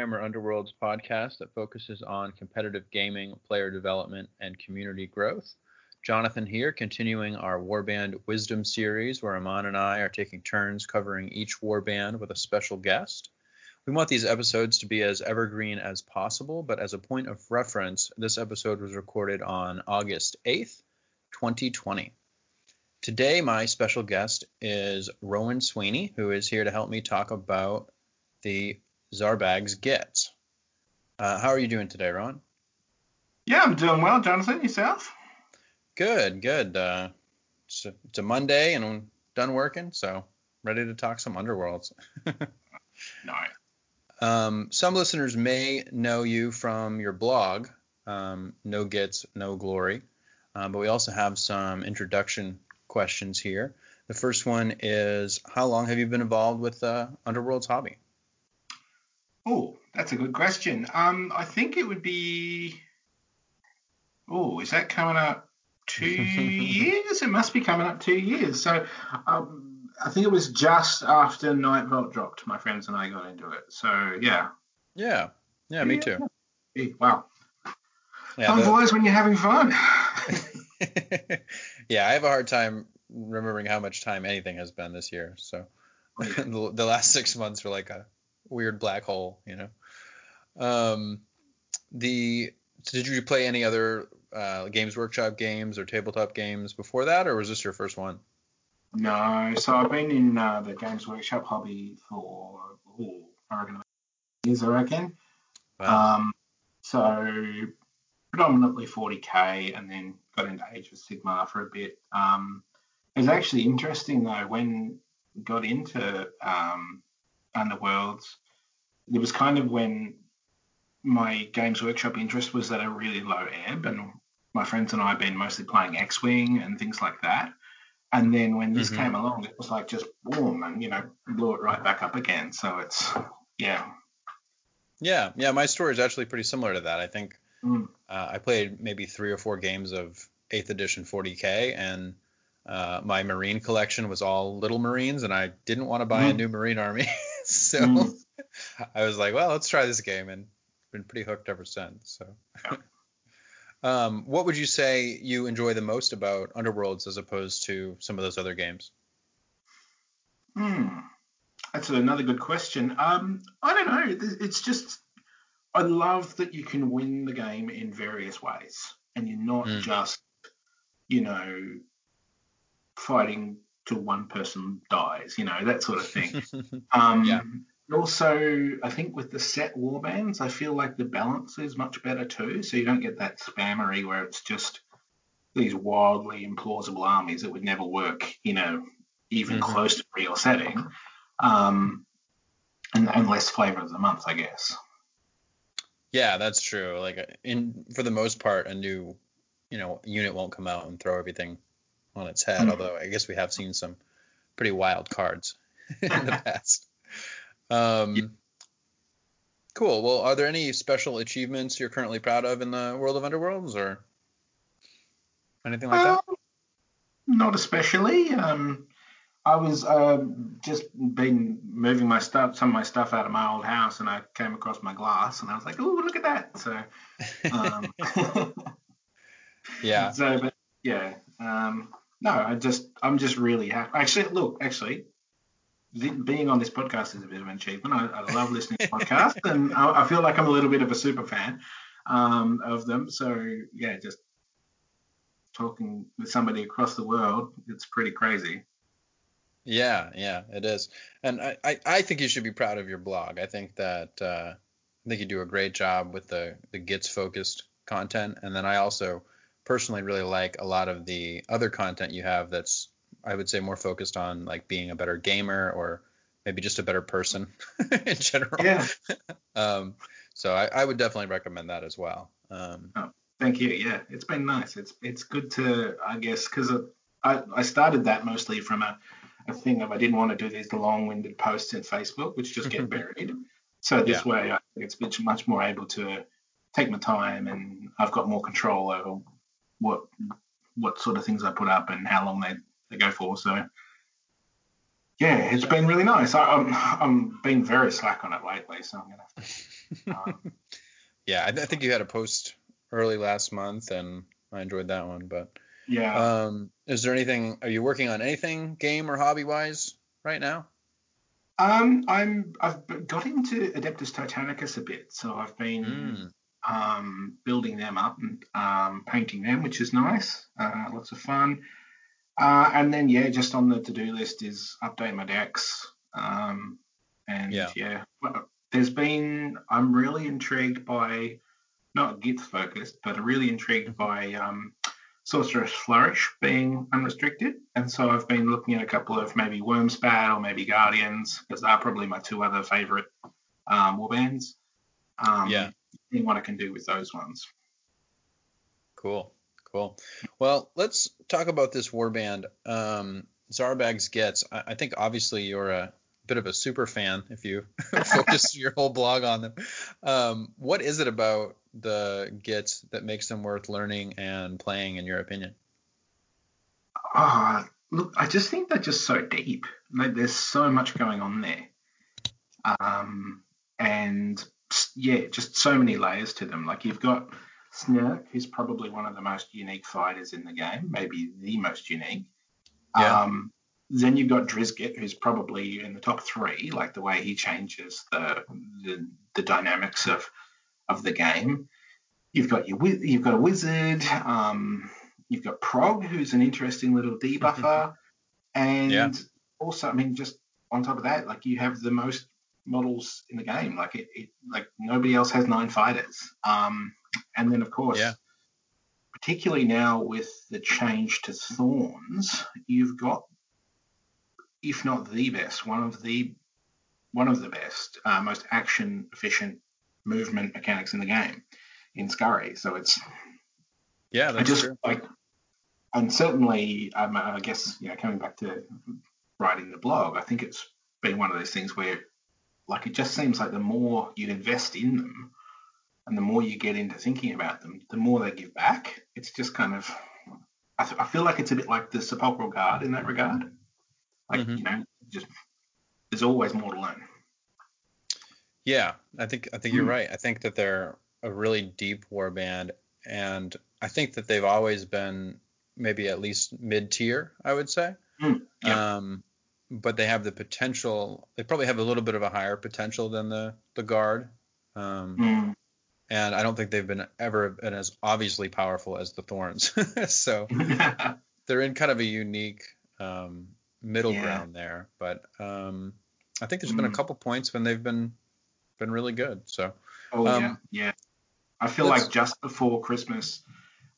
Warhammer Underworlds podcast that focuses on competitive gaming, player development, and community growth. Jonathan here, continuing our Warband Wisdom series, where Amon and I are taking turns covering each warband with a special guest. We want these episodes to be as evergreen as possible, but as a point of reference, this episode was recorded on August 8th, 2020. Today, my special guest is Rowan Sweeney, who is here to help me talk about the Zarbags Gitz. Uh, how are you doing today, Ron? Yeah, I'm doing well, Jonathan. Yourself? Good, good. Uh, it's, a, it's a Monday and I'm done working, so ready to talk some Underworlds. nice. Um, some listeners may know you from your blog, um, No Gitz, No Glory, um, but we also have some introduction questions here. The first one is How long have you been involved with uh, Underworld's hobby? Oh, that's a good question. Um, I think it would be. Oh, is that coming up two years? It must be coming up two years. So, um, I think it was just after Nightvault dropped. My friends and I got into it. So, yeah. Yeah. Yeah, me too. Wow. Yeah, Time flies when you're having fun. yeah, I have a hard time remembering how much time anything has been this year. So the, the last six months were like a weird black hole, you know. Um, the did you play any other uh, Games Workshop games or tabletop games before that, or was this your first one? No, so I've been in uh, the Games Workshop hobby for oh, I reckon years, I reckon. Wow. Um, so predominantly 40k, and then got into Age of Sigmar for a bit. Um, it was actually interesting though when got into um, Underworlds, it was kind of when my Games Workshop interest was at a really low ebb, and my friends and I have been mostly playing X Wing and things like that. And then when this mm-hmm. came along, it was like just boom, and you know, blew it right back up again. So it's yeah. Yeah, yeah. My story is actually pretty similar to that. I think mm. uh, I played maybe three or four games of Eighth Edition 40k, and uh, my Marine collection was all Little Marines, and I didn't want to buy mm. a new Marine army. so mm. I was like, well, let's try this game, and been pretty hooked ever since. So, um, what would you say you enjoy the most about Underworlds as opposed to some of those other games? Hmm, that's another good question. Um, I don't know. It's just I love that you can win the game in various ways, and you're not mm. just, you know, fighting till one person dies, you know, that sort of thing. um, yeah. Also, I think with the set warbands, I feel like the balance is much better too. So you don't get that spammery where it's just these wildly implausible armies that would never work, you know, even mm-hmm. close to real setting. Um, and, and less flavor of the month, I guess. Yeah, that's true. Like in for the most part, a new, you know, unit won't come out and throw everything on its head. Mm. Although I guess we have seen some pretty wild cards in the past. Um, yeah. Cool. Well, are there any special achievements you're currently proud of in the world of Underworlds, or anything like that? Um, not especially. Um, I was um, just been moving my stuff, some of my stuff out of my old house, and I came across my glass, and I was like, "Oh, look at that!" So, um, yeah. So, but yeah, um, no, I just I'm just really happy. Actually, look, actually, being on this podcast is a bit of an achievement. I, I love listening to podcasts, and I, I, feel like I'm a little bit of a super fan um, of them. So yeah, just talking with somebody across the world, it's pretty crazy. Yeah, yeah, it is, and I, I, I think you should be proud of your blog. I think that uh, I think you do a great job with the the Gitz focused content, and then I also personally really like a lot of the other content you have that's I would say more focused on like being a better gamer or maybe just a better person in general. Yeah. um, so I, I, would definitely recommend that as well. Um, oh, thank you. Yeah, it's been nice. It's it's good to I guess because I I started that mostly from a, a thing of I didn't want to do these long-winded posts in Facebook which just get buried. So this yeah. way I, it's much more able to take my time and I've got more control over what what sort of things I put up and how long they, they go for. So yeah, it's been really nice. I, am I'm, I'm been very slack on it lately, so I'm gonna. Have to, um, yeah, I, I, think you had a post early last month, and I enjoyed that one. But yeah, um, is there anything? Are you working on anything, game or hobby wise, right now? Um, I'm I've got into Adeptus Titanicus a bit, so I've been mm. um, building them up and um, painting them, which is nice. Uh, lots of fun. Uh, and then yeah, just on the to-do list is update my decks. Um, and yeah, yeah there's been I'm really intrigued by not Gitz focused, but really intrigued by um, Flourish being unrestricted. And so I've been looking at a couple of maybe Wurmspat or maybe Guardians, because they're probably my two other favorite um, warbands. Um, yeah. Seeing what I can do with those ones. Cool. Cool. Well, let's talk about this warband. Um, Zarbag's Gitz. I, I think obviously you're a bit of a super fan if you focus your whole blog on them. Um, what is it about the Gitz that makes them worth learning and playing, in your opinion? Uh, look, I just think they're just so deep. Like, there's so much going on there. Um, and yeah, just so many layers to them. Like you've got Snirk, who's probably one of the most unique fighters in the game, maybe the most unique. Yeah. Um, then you've got Drizgit, who's probably in the top three, like the way he changes the the, the dynamics of of the game. You've got your you've got a wizard. Um, you've got Prog, who's an interesting little debuffer, and yeah. also, I mean, just on top of that, like you have the most models in the game. Like it, it like nobody else has nine fighters. Um, and then of course, yeah. particularly now with the change to thorns, you've got, if not the best, one of the one of the best, uh, most action efficient movement mechanics in the game in Scurry. So it's yeah, that's I just true. like, and certainly, um, I guess you know, coming back to writing the blog, I think it's been one of those things where, like, it just seems like the more you invest in them, and the more you get into thinking about them, the more they give back. It's just kind of, I, th- I feel like it's a bit like the Sepulchral Guard in that regard. Like, mm-hmm. you know, just there's always more to learn. Yeah, I think I think you're mm. right. I think that they're a really deep war band, and I think that they've always been maybe at least mid tier. I would say. Mm, yeah. Um, but they have the potential. They probably have a little bit of a higher potential than the the guard. Um, mm and I don't think they've been ever been as obviously powerful as the Thorns. so they're in kind of a unique um, middle yeah. ground there. But um, I think there's mm. been a mm. couple points when they've been been really good. So oh um, yeah, yeah. I feel like just before Christmas,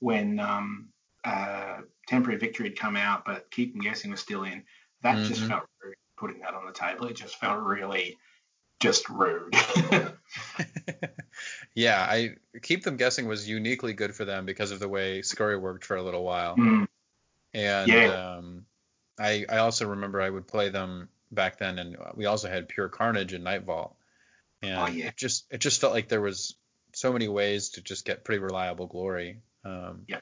when um, uh, Temporary Victory had come out, but Keep Them Guessing was still in, that mm-hmm. just felt rude putting that on the table. It just felt really just rude. yeah, I keep them guessing was uniquely good for them because of the way Scurry worked for a little while. Mm. And yeah. um, I I also remember I would play them back then, and we also had Pure Carnage and Nightvault, and oh, yeah. it just it just felt like there was so many ways to just get pretty reliable glory. Um, yeah.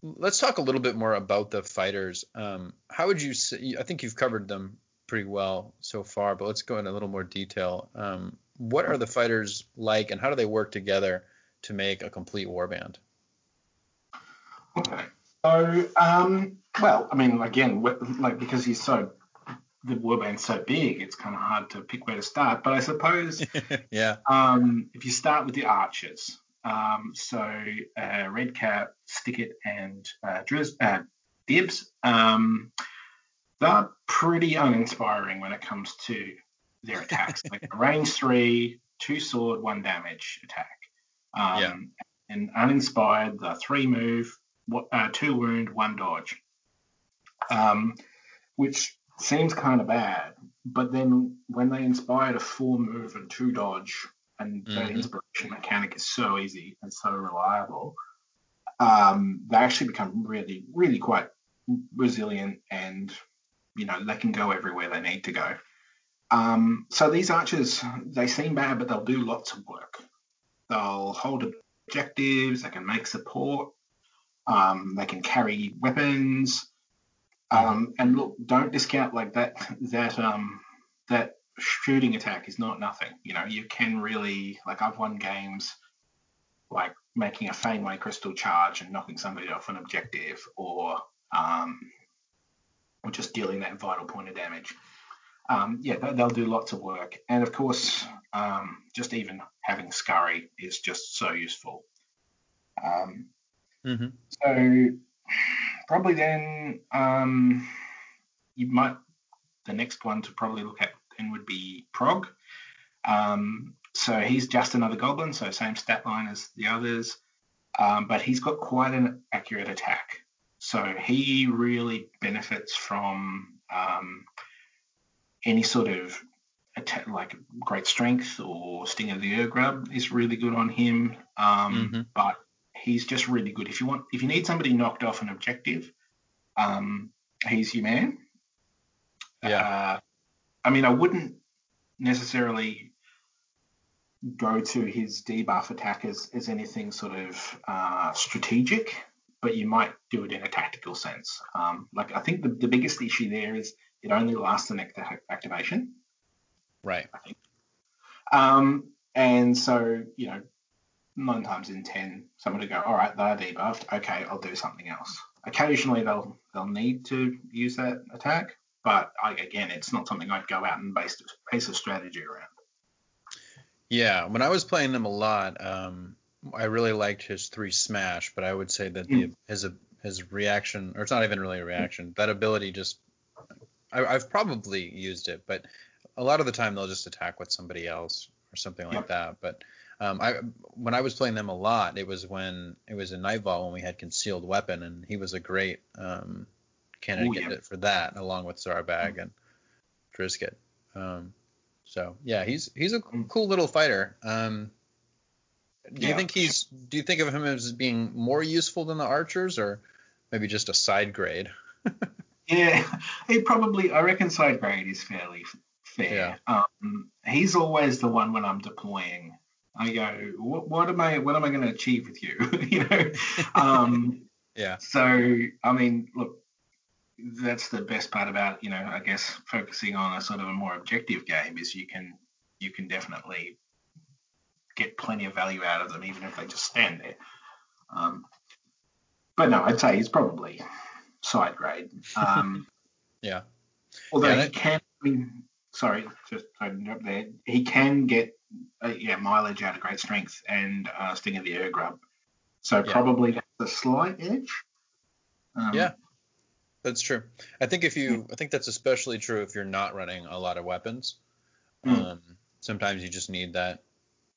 Let's talk a little bit more about the fighters. Um, how would you say? I think you've covered them pretty well so far, but let's go into a little more detail. Um, what are the fighters like, and how do they work together to make a complete warband? Okay. So, um, well, I mean, again, like because he's so the warband's so big, it's kind of hard to pick where to start. But I suppose, yeah. Um, if you start with the archers, um, so uh, Redkap, Stikkit, and uh, Driz, uh, Dibbz, um, they're pretty uninspiring when it comes to their attacks. like a range three, two sword, one damage attack. Um, yeah. And uninspired, the three move, uh, two wound, one dodge. Um, which seems kind of bad. But then when they inspired a four move and two dodge, and mm-hmm. that inspiration mechanic is so easy and so reliable, um, they actually become really, really quite resilient and you know they can go everywhere they need to go. Um, so these archers they seem bad, but they'll do lots of work. They'll hold objectives. They can make support. Um, they can carry weapons. Um, and look, don't discount like that that um that shooting attack is not nothing. You know, you can really like I've won games like making a Faneway Crystal charge and knocking somebody off an objective, or um, or just dealing that vital point of damage. Um, yeah, they'll do lots of work, and of course, um, just even having scurry is just so useful. Um, mm-hmm. So probably then um, you might the next one to probably look at then would be Prog. Um, so he's just another goblin, so same stat line as the others, um, but he's got quite an accurate attack. So he really benefits from um, any sort of attack, like great strength or sting of the Ur-Grub is really good on him. Um, mm-hmm. But he's just really good. If you want, if you need somebody knocked off an objective, um, he's your man. Yeah. Uh, I mean, I wouldn't necessarily go to his debuff attack as, as anything sort of uh, strategic, but you might do it in a tactical sense. Um, like I think the, the biggest issue there is it only lasts an activation. Right. I think. Um, and so you know, nine times in ten, someone will go, all right, they're debuffed. Okay, I'll do something else. Occasionally they'll they'll need to use that attack, but I, again, it's not something I'd go out and base base a strategy around. Yeah, when I was playing them a lot, um, I really liked his three smash, but I would say that the, mm. his his reaction, or it's not even really a reaction, that ability just, I, have probably used it, but a lot of the time they'll just attack with somebody else or something like that. But um, I when I was playing them a lot, it was when it was in Nightvault when we had concealed weapon, and he was a great um, candidate Ooh, yeah. for that, along with Zarbag mm. and Drizgit. Um, so yeah, he's he's a mm. cool little fighter. Um, do yeah. you think he's do you think of him as being more useful than the archers, or maybe just a side grade? yeah, he probably I reckon side grade is fairly fair. Yeah. Um, he's always the one when I'm deploying. I go, what, what am I what am I going to achieve with you? you know. Um, yeah. So I mean, look, that's the best part about you know I guess focusing on a sort of a more objective game is you can you can definitely get plenty of value out of them even if they just stand there. Um, but no, I'd say he's probably side grade. Um, yeah. Although yeah, he can, I mean, sorry, just opening up there, he can get uh, yeah mileage out of great strength and uh, sting of the Ur-Grub. So yeah. probably that's a slight edge. Um, yeah, that's true. I think if you, I think that's especially true if you're not running a lot of weapons. Mm. Um, sometimes you just need that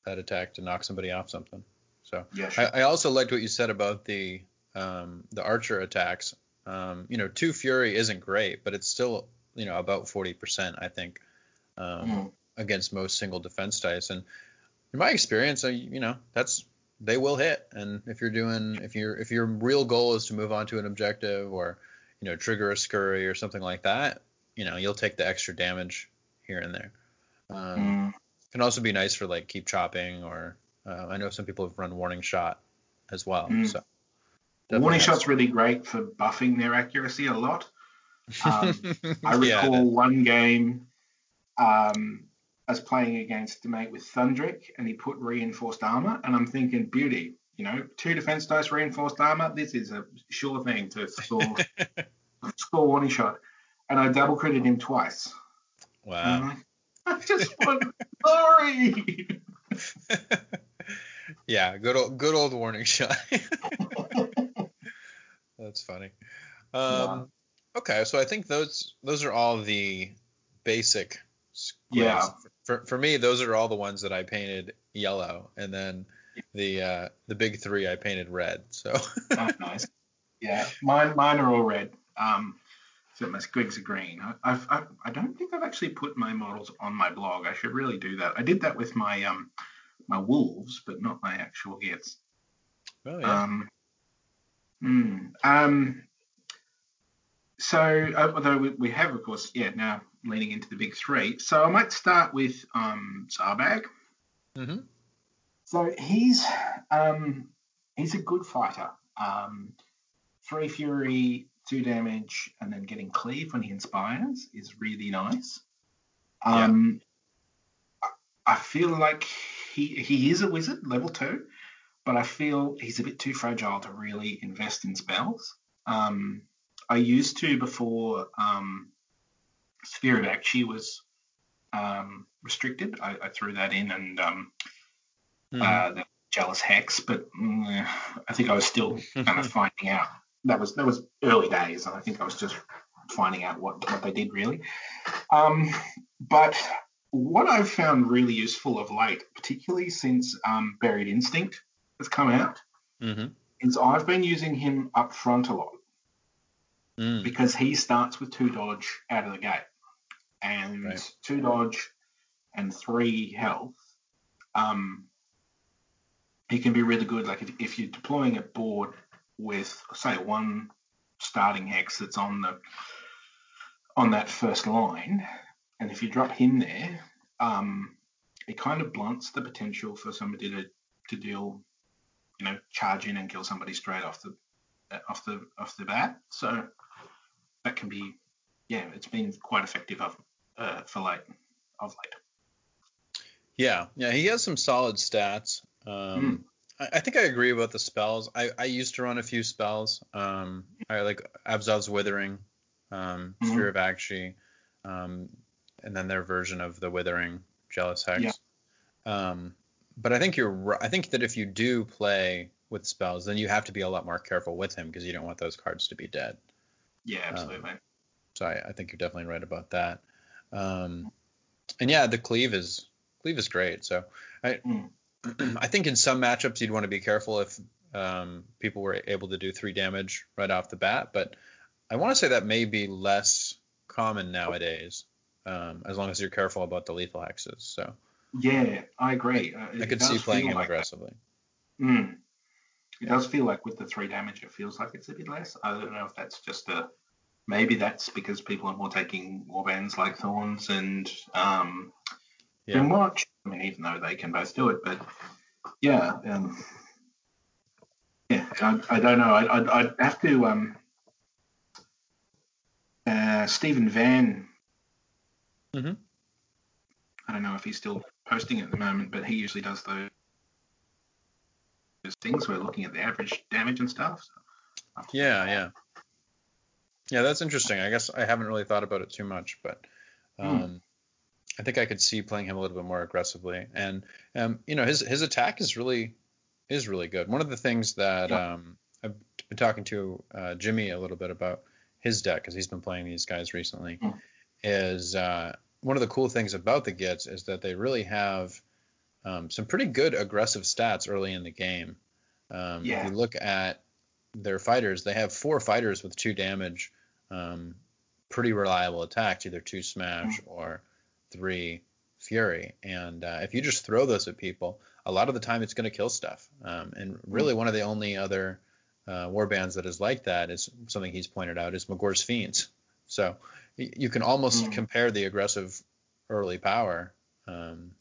that attack to knock somebody off something. So yeah, sure. I, I, also liked what you said about the um, the archer attacks. Um, you know, two fury isn't great, but it's still you know about 40% I think um, mm. against most single defense dice. And in my experience, you know, that's they will hit. And if you're doing if you're if your real goal is to move on to an objective or you know, trigger a scurry or something like that, you know, you'll take the extra damage here and there. Um, mm. Can also be nice for like keep chopping or uh, I know some people have run warning shot as well. Mm. So warning shot's really great for buffing their accuracy a lot. Um, I recall yeah, one game um, I was playing against a mate with Thundrik and he put reinforced armor and I'm thinking beauty you know, two defense dice reinforced armor. This is a sure thing to score score warning shot. And I double critted him twice. Wow. I just want glory. yeah, good old good old warning shot. That's funny. Um, yeah. Okay, so I think those those are all the basic. Yeah. For, for me, those are all the ones that I painted yellow, and then the uh, the big three I painted red. So oh, nice. Yeah, mine mine are all red. Um, so my squigs are green. I, I've, I, I don't think I've actually put my models on my blog. I should really do that. I did that with my um my wolves, but not my actual hits. Oh yeah. Um, mm, um so uh, although we, we, have of course yeah now leaning into the big three. So I might start with um Zarbag. Mm-hmm. So he's um, he's a good fighter. Um, Three Fury two damage, and then getting cleave when he inspires is really nice. Um, yeah. I feel like he he is a wizard, level two, but I feel he's a bit too fragile to really invest in spells. Um, I used to before um, Sphere of Aqshy was um, restricted. I, I, threw that in and um, mm. uh, the Jealous Hex, but mm, I think I was still kind of finding out. That was that was early days, and I think I was just finding out what, what they did really. Um, but what I've found really useful of late, particularly since um, Buried Instinct has come out, mm-hmm. is I've been using him up front a lot mm. because he starts with two dodge out of the gate and right. two dodge and three health. Um, he can be really good. Like if, if you're deploying a board with say one starting hex that's on the on that first line, and if you drop him there, um, it kind of blunts the potential for somebody to, to deal, you know, charge in and kill somebody straight off the off the off the bat. So that can be, yeah, it's been quite effective of, uh, for late of late. Yeah, yeah, he has some solid stats. Um, mm. I, think I agree about the spells. I, I used to run a few spells. Um, I like Abasoth's Withering, um, mm-hmm. Sphere of Aqshy, um, and then their version of the Withering Jealous Hex. Yeah. Um, but I think you're I think that if you do play with spells, then you have to be a lot more careful with him because you don't want those cards to be dead. Yeah, um, absolutely. Um, so I, I, think you're definitely right about that. Um, and yeah, the cleave is cleave is great. So I mm. I think in some matchups you'd want to be careful if um, people were able to do three damage right off the bat, but I want to say that may be less common nowadays, um, as long as you're careful about the lethal hexes. So yeah, I agree. Uh, I could see playing him like aggressively. Mm. It does feel like with the three damage, it feels like it's a bit less. I don't know if that's just a maybe that's because people are more taking warbands like Thorns and um, yeah. Watch. I mean, even though they can both do it, but yeah, um, yeah, I, I, don't know. I, I'd, I'd have to. Um, uh, Stephen Van. Mm-hmm. I don't know if he's still posting at the moment, but he usually does those things. We're looking at the average damage and stuff. So yeah, yeah, yeah. That's interesting. I guess I haven't really thought about it too much, but hmm. um. I think I could see playing him a little bit more aggressively. And um, you know, his his attack is really is really good. One of the things that yeah. um, I've been talking to uh, Jimmy a little bit about his deck because he's been playing these guys recently mm. is uh, one of the cool things about the Gitz is that they really have um, some pretty good aggressive stats early in the game. Um, yeah. If you look at their fighters, they have four fighters with two damage, um, pretty reliable attacks, either two smash mm. or three fury. And uh, if you just throw those at people, a lot of the time it's going to kill stuff. Um, and really, mm. one of the only other uh, war bands that is like that is something he's pointed out is Magore's Fiends. So you can almost mm. compare the aggressive early power um,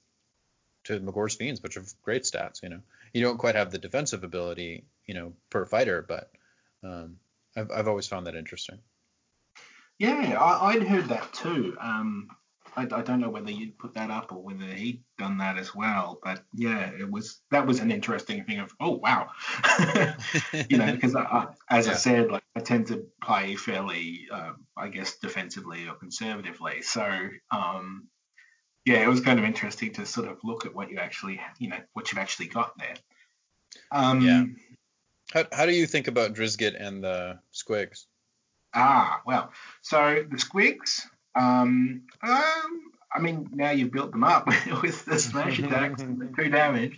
to Magore's Fiends, which have great stats. You know, you don't quite have the defensive ability, you know, per fighter, but um, I've, I've always found that interesting. Yeah, I, would heard that too. Um, I, I, don't know whether you'd put that up or whether he'd done that as well, but yeah, it was that was an interesting thing of oh wow, you know, because I, as yeah. I said, like I tend to play fairly, uh, I guess, defensively or conservatively, so um, yeah, it was kind of interesting to sort of look at what you actually, you know, what you've actually got there. Um, yeah. How, how do you think about Drizgit and the Squigs? Ah, well, so the Squigs, um, um, I mean, now you've built them up with the smash attacks and the two damage.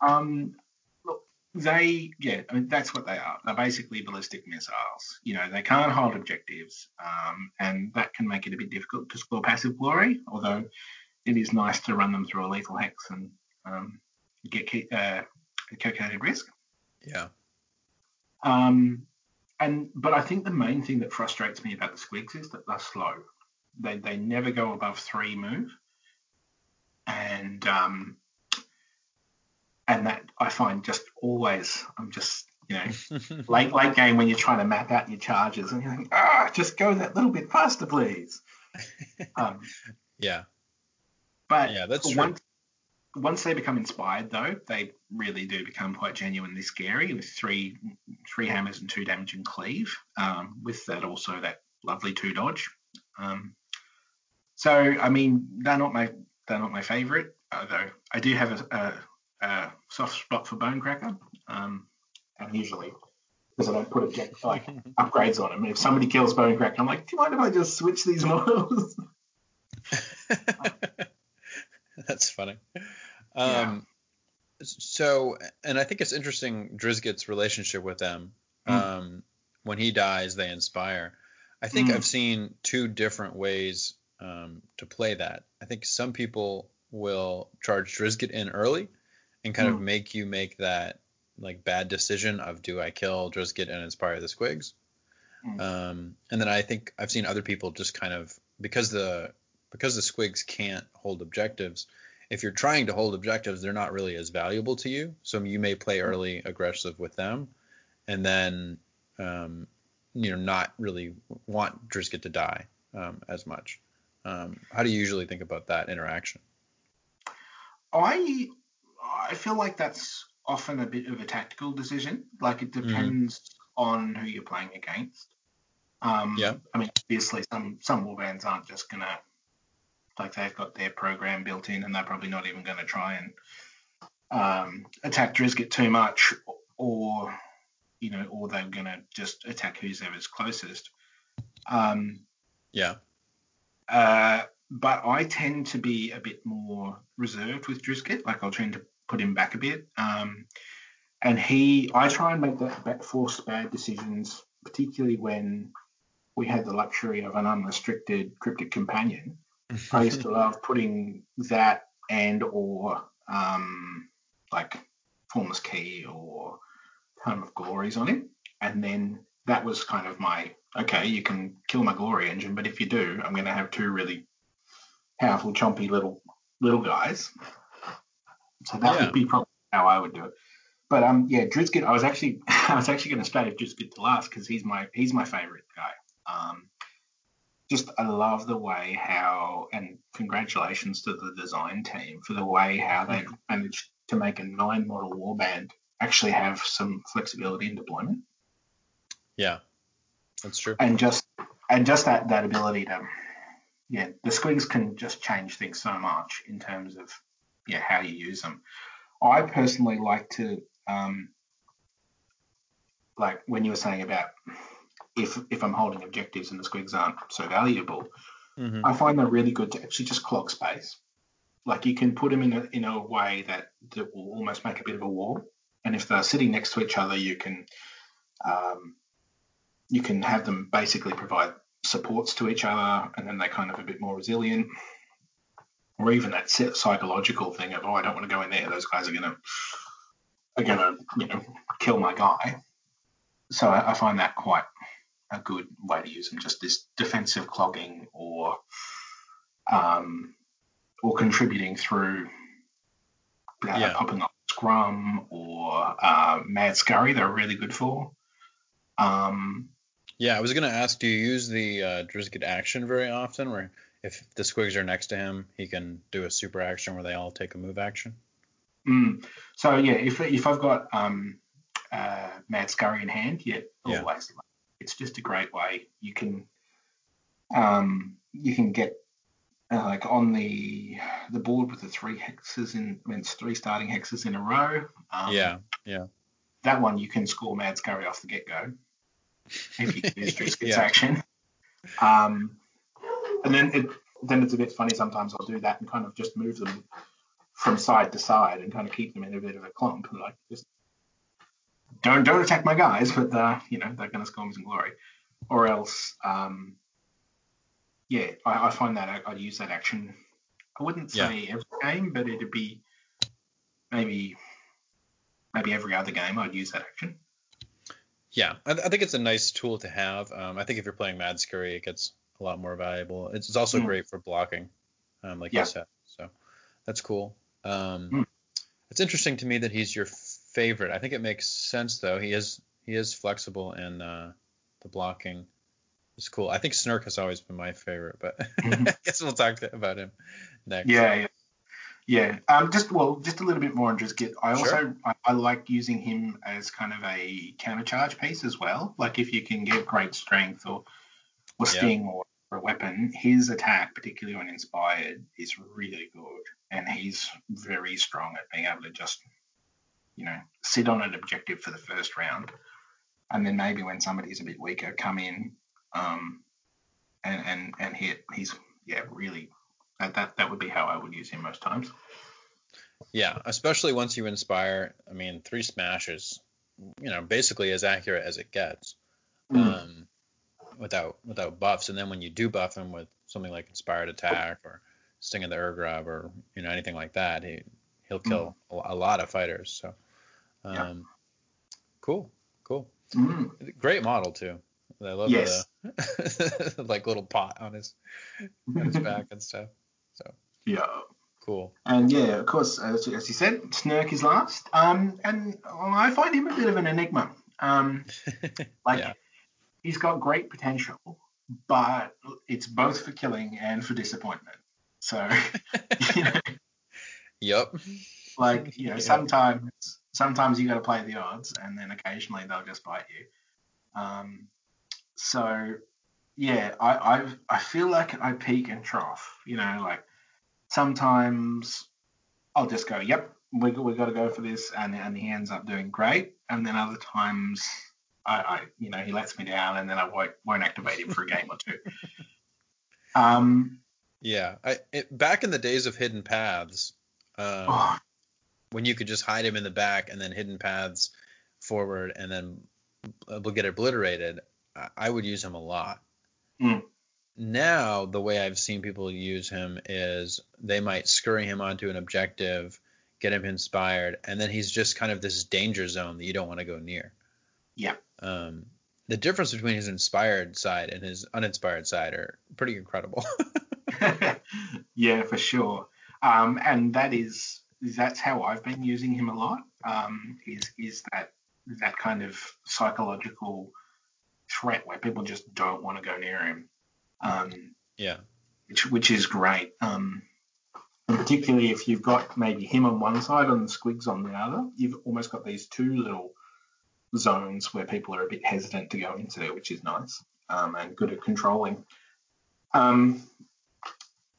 Um, look, they, yeah, I mean, that's what they are. They're basically ballistic missiles. You know, they can't hold objectives, um, and that can make it a bit difficult to score passive glory, although it is nice to run them through a lethal hex and um, get uh, calculated risk. Yeah. Um, and but I think the main thing that frustrates me about the squigs is that they're slow. They they never go above three move, and um, and that I find just always I'm just You know, late late game when you're trying to map out your charges and you're like, ah, just go that little bit faster, please. Um, yeah. But Yeah, that's true. once once they become inspired though, they really do become quite genuinely scary with three three hammers and two damage and cleave. Um, with that also that lovely two dodge. Um, so I mean they're not my they're not my favourite, though. I do have a, a, a soft spot for Bonekrakka. Um, and usually because I don't put object like upgrades on them. If somebody kills Bonekrakka, I'm like, do you mind if I just switch these models? That's funny. Yeah. Um, So, and I think it's interesting Drizgit's relationship with them. Mm. Um, when he dies, they inspire. I think Mm. I've seen two different ways um, to play that. I think some people will charge Drizgit in early and kind of Mm. make you make that like bad decision of do I kill Drizgit and inspire the Squigs? Mm. Um, and then I think I've seen other people just kind of because the because the squigs can't hold objectives. If you're trying to hold objectives, they're not really as valuable to you. So you may play early aggressive with them, and then um, you know not really want Drizgit to die um, as much. Um, how do you usually think about that interaction? I I feel like that's often a bit of a tactical decision. Like it depends on who you're playing against. Um, Yeah. I mean, obviously, some some warbands aren't just gonna like they've got their program built in, and they're probably not even going to try and um, attack Drizgit too much, or you know, or they're going to just attack whoever's closest. Um, Yeah, uh, but I tend to be a bit more reserved with Drizgit. Like I'll tend to put him back a bit. Um, and he, I try and make that back force bad decisions, particularly when we had the luxury of an unrestricted cryptic companion. I used to love putting that and or um, like formless key or Tome of Glories on him, and then that was kind of my okay. You can kill my glory engine, but if you do, I'm going to have two really powerful, chompy little little guys. So that Yeah. would be probably how I would do it. But um, yeah, Drizgit. I was actually I was actually going to stay with Drizgit to last because he's my he's my favorite guy. Um, just I love the way how and congratulations to the design team for the way how they managed to make a nine model warband actually have some flexibility in deployment yeah, that's true. and just and just that that ability to yeah the squigs can just change things so much in terms of yeah how you use them. I personally like to um, like when you were saying about if if I'm holding objectives and the squigs aren't so valuable, hmm I find they're really good to actually just clog space. Like you can put them in a in a way that, that will almost make a bit of a wall, and if they're sitting next to each other, you can um, you can have them basically provide supports to each other, and then they're kind of a bit more resilient. Or even that psychological thing of oh I don't want to go in there; those guys are gonna are gonna you know kill my guy. So I, I find that quite a good way to use them. Just this defensive clogging or um, or contributing through uh, Yeah. popping up Scrum or uh, Mad Scurry. They're really good for. Um, Yeah, I was gonna ask, do you use the uh, Drizgit action very often, where if the squigs are next to him, he can do a super action where they all take a move action? mm, so yeah, if if I've got um, uh, Mad Scurry in hand, yeah, Yeah. always. It's just a great way. You can um, you can get uh, like on the the board with the three hexes in, I mean, it's three starting hexes in a row. Um, yeah, yeah, that one you can score Mad Scurry off the get go if you use Drizgit's Yeah. action. Um, and then it then it's a bit funny sometimes I'll do that and kind of just move them from side to side and kind of keep them in a bit of a clump and like just don't don't attack my guys, but uh, you know they're gonna score me some glory, or else um, yeah I, I find that I, I'd use that action. I wouldn't say every game, but it'd be maybe maybe every other game I'd use that action. Yeah. I, I think it's a nice tool to have. Um, I think if you're playing Mad Scurry, it gets a lot more valuable. It's, it's also Mm. great for blocking, um, like Yeah. you said. So that's cool. Um, Mm. It's interesting to me that he's your favorite. I think it makes sense though. He is he is flexible and uh, the blocking is cool. I think Snirk has always been my favorite, but mm-hmm. I guess we'll talk about him next. Yeah, yeah. Yeah, um, just well, just a little bit more and just get. I also sure. I, I, like using him as kind of a countercharge piece as well. Like if you can get great strength or or sting or, or a weapon, his attack, particularly when inspired, is really good, and he's very strong at being able to just you know sit on an objective for the first round, and then maybe when somebody's a bit weaker, come in um, and and and hit. He's yeah really that, that that would be how I would use him most times. Yeah, especially once you inspire. I mean, three smashes, you know, basically as accurate as it gets, mm. um, without without buffs. And then when you do buff him with something like inspired attack or sting of the Ur-Grub or you know anything like that, he he'll kill mm. a, a, lot of fighters. So, um, yeah. cool, cool, mm. great model too. I love yes. the like little pot on his on his back and stuff. So yeah, cool. And yeah, of course, as, as you said, Snirk is last. Um, and I find him a bit of an enigma. Um, like yeah. he's got great potential, but it's both for killing and for disappointment. So, you know, yep. Like you know, yep. sometimes sometimes you got to play the odds, and then occasionally they'll just bite you. Um, so yeah, I I I feel like I peak and trough. You know, like sometimes I'll just go, yep, we we got to go for this, and and he ends up doing great, and then other times I, I you know he lets me down, and then I won't won't activate him for a game or two. Um. Yeah, I it, back in the days of hidden paths, um, oh. when you could just hide him in the back and then hidden paths forward, and then will get obliterated. I would use him a lot. Mm. Now, the way I've seen people use him is they might scurry him onto an objective, get him inspired, and then he's just kind of this danger zone that you don't want to go near. Yeah. Um, the difference between his inspired side and his uninspired side are pretty incredible. yeah, for sure. Um, and that is that's how I've been using him a lot. Um, is is that that kind of psychological threat where people just don't want to go near him. Um, yeah. Which, which is great. Um, and particularly if you've got maybe him on one side and the squigs on the other, you've almost got these two little zones where people are a bit hesitant to go into, there, which is nice um, and good at controlling. Um,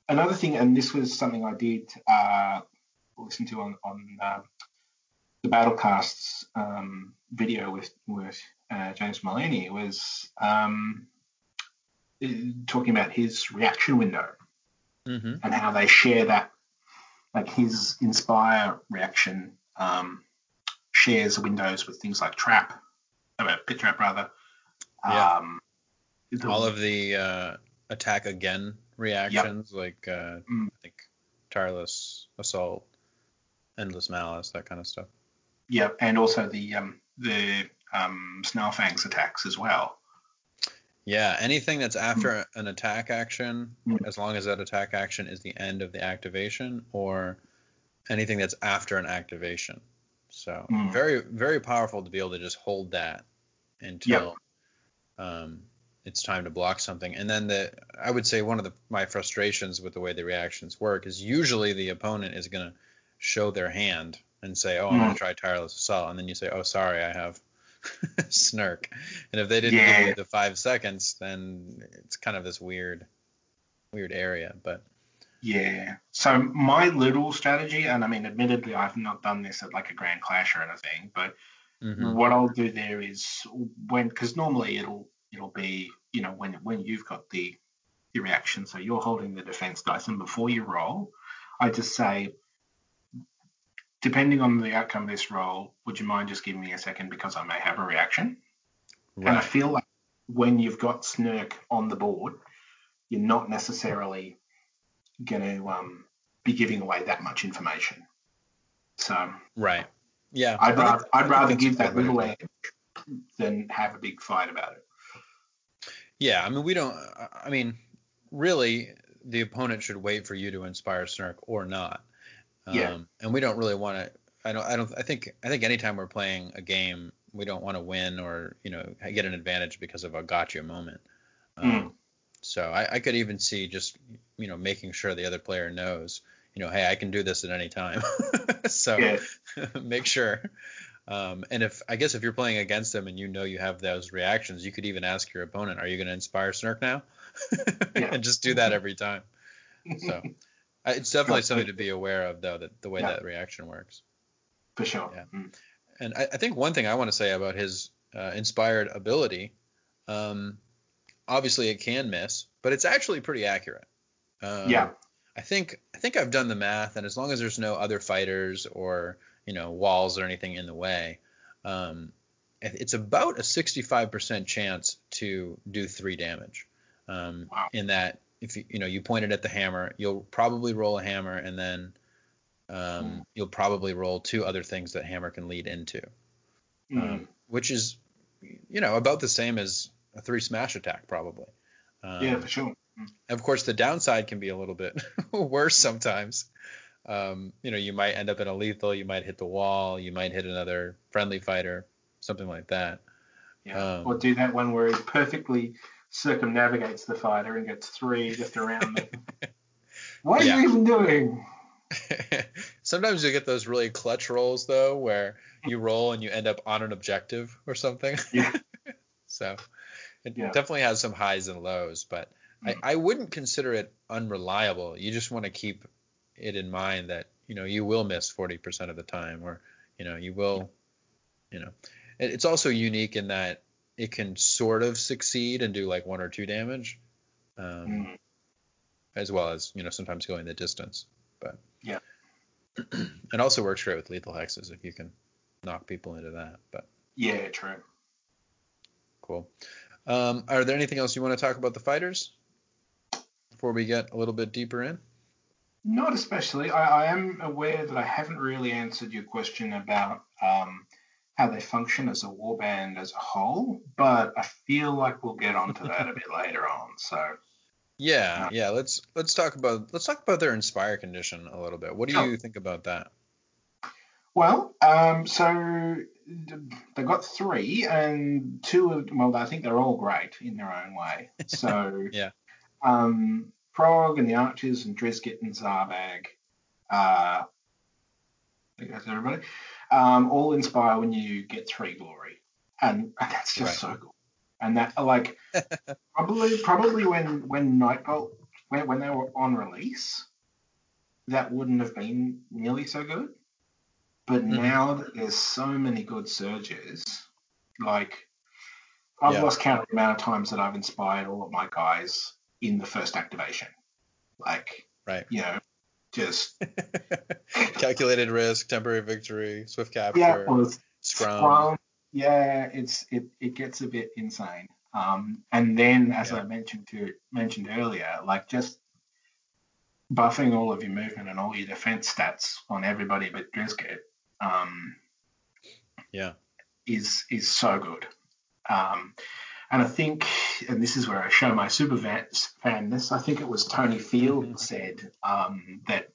another thing, and this was something I did uh, listen to on, on uh, the Battlecasts um, video with with uh, James Maloney was um, talking about his reaction window mm-hmm. and how they share that, like his Inspire reaction um, shares windows with things like Trap, uh, Pit Trap rather. Yeah. Um, All of the uh, attack again reactions, yep. like uh, mm. I think tireless assault, endless malice, that kind of stuff. Yeah, and also the um, the um, Snarlfang's attacks as well. Yeah, anything that's after mm. an attack action, mm. as long as that attack action is the end of the activation, or anything that's after an activation. So mm. very very powerful to be able to just hold that until yep. um, it's time to block something. And then the I would say one of the my frustrations with the way the reactions work is usually the opponent is going to show their hand and say, "Oh, I'm going to mm. try tireless assault," and then you say, "Oh, sorry, I have Snirk," And if they didn't yeah. give you the five seconds, then it's kind of this weird, weird area. But yeah. So my little strategy, and I mean, admittedly, I've not done this at like a Grand Clash or anything, but mm-hmm. what I'll do there is when, because normally it'll it'll be, you know, when when you've got the the reaction, so you're holding the defense dice, and before you roll, I just say, depending on the outcome of this roll, would you mind just giving me a second because I may have a reaction? Right. And I feel like when you've got Snirk on the board, you're not necessarily going to um, be giving away that much information. So right, yeah, I'd rather I'd rather give that little edge than have a big fight about it. Yeah, I mean we don't. I mean, really, the opponent should wait for you to inspire Snirk or not. Yeah. Um, and we don't really want to I don't I don't I think I think anytime we're playing a game, we don't want to win or you know get an advantage because of a gotcha moment. Um, Mm. So I, I could even see just you know making sure the other player knows you know hey I can do this at any time. so make sure. Um, and if I guess if you're playing against them and you know you have those reactions, you could even ask your opponent, "Are you going to inspire Snirk now?" Yeah. and just do that every time. So it's definitely something to be aware of, though, that the way Yeah. that reaction works. For sure. Yeah. Mm. And I, I think one thing I want to say about his uh, inspired ability, um, obviously it can miss, but it's actually pretty accurate. Um, Yeah. I think I think I've done the math, and as long as there's no other fighters or you know walls or anything in the way, um, it's about a 65% chance to do three damage. Um, Wow. In that, if you you know you point it at the hammer, you'll probably roll a hammer, and then um, Mm. you'll probably roll two other things that hammer can lead into, Mm. um, which is you know about the same as a three smash attack probably. Um, yeah, for sure. of course, the downside can be a little bit worse sometimes. Um, you know, you might end up in a lethal, you might hit the wall, you might hit another friendly fighter, something like that. Yeah. Um, or do that one where he perfectly circumnavigates the fighter and gets three just around them. What are Yeah. you even doing? Sometimes you get those really clutch rolls though, where you roll and you end up on an objective or something. Yeah. so it Yeah. definitely has some highs and lows, but I, Mm. I wouldn't consider it unreliable. You just want to keep it in mind that you know you will miss 40% of the time, or you know you will, you know, it, it's also unique in that it can sort of succeed and do like one or two damage, um, Mm. as well as you know sometimes going the distance. But Yeah. it also works great with lethal hexes if you can knock people into that. But Yeah, true. cool. Um, are there anything else you want to talk about the fighters before we get a little bit deeper in? Not especially. I, I am aware that I haven't really answered your question about um, how they function as a warband as a whole, but I feel like we'll get onto that a bit later on. So, Yeah, Uh, yeah. Let's let's talk about let's talk about their inspire condition a little bit. What do you think about that? well, um, so they've got three, and two of well, I think they're all great in their own way. So, Yeah. um, Prog and the Archers and Drizgit and Zarbag. Uh, I think that's everybody. Um, all inspire when you get three glory, and that's just so cool. And that like probably probably when when Nightvault when when they were on release, that wouldn't have been nearly so good. But Mhm. now that there's so many good surges, like I've Yeah. lost count of the amount of times that I've inspired all of my guys in the first activation. Like, Right. you know, just Calculated risk, temporary victory, swift capture, yeah, scrum. Scrum, yeah, it's it, it gets a bit insane. Um, and then as Yeah. I mentioned to mentioned earlier, like just buffing all of your movement and all your defense stats on everybody but Drizgit, um, Yeah. is is so good. Um, and I think, and this is where I show my super fan- fanness. I think it was Tony Field Mhm. said um, that,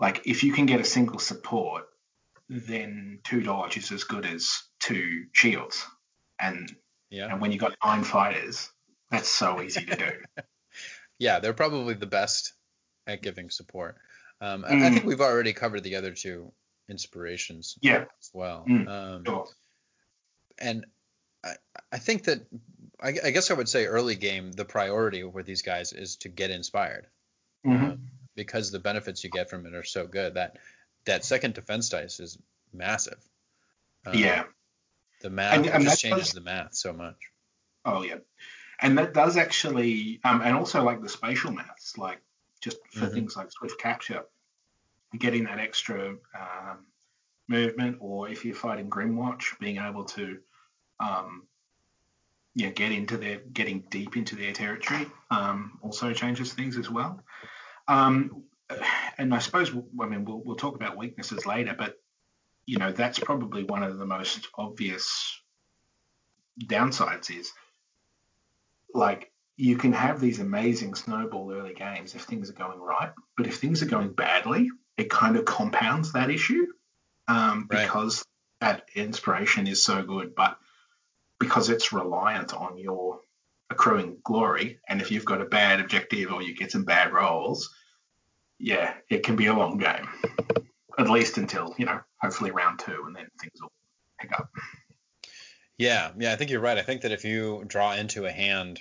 like, if you can get a single support, then two dodge is as good as two shields. And Yeah. and when you got nine fighters, that's so easy to do. Yeah, they're probably the best at giving support. Um, I, I think we've already covered the other two inspirations Yeah, as well. Mm, Um, sure. and I, I think that I, I guess I would say early game the priority with these guys is to get inspired Mhm. um, because the benefits you get from it are so good that that second defense dice is massive. Um, yeah. the math And- and just changes does- the math so much. Oh yeah, and that does actually, um, and also like the spatial maths, like just for Mhm. things like swift capture, getting that extra um, movement, or if you're fighting Grymwatch, being able to, um, yeah, get into their, getting deep into their territory, um, also changes things as well. Um, and I suppose, I mean, we'll, we'll talk about weaknesses later, but you know, that's probably one of the most obvious downsides is like you can have these amazing snowball early games if things are going right, but if things are going badly, it kind of compounds that issue. um, Right. because that inspiration is so good, but because it's reliant on your accruing glory, and if you've got a bad objective or you get some bad rolls, yeah, it can be a long game. At least until you know, hopefully round two, and then things will pick up. Yeah, yeah, I think you're right. I think that if you draw into a hand,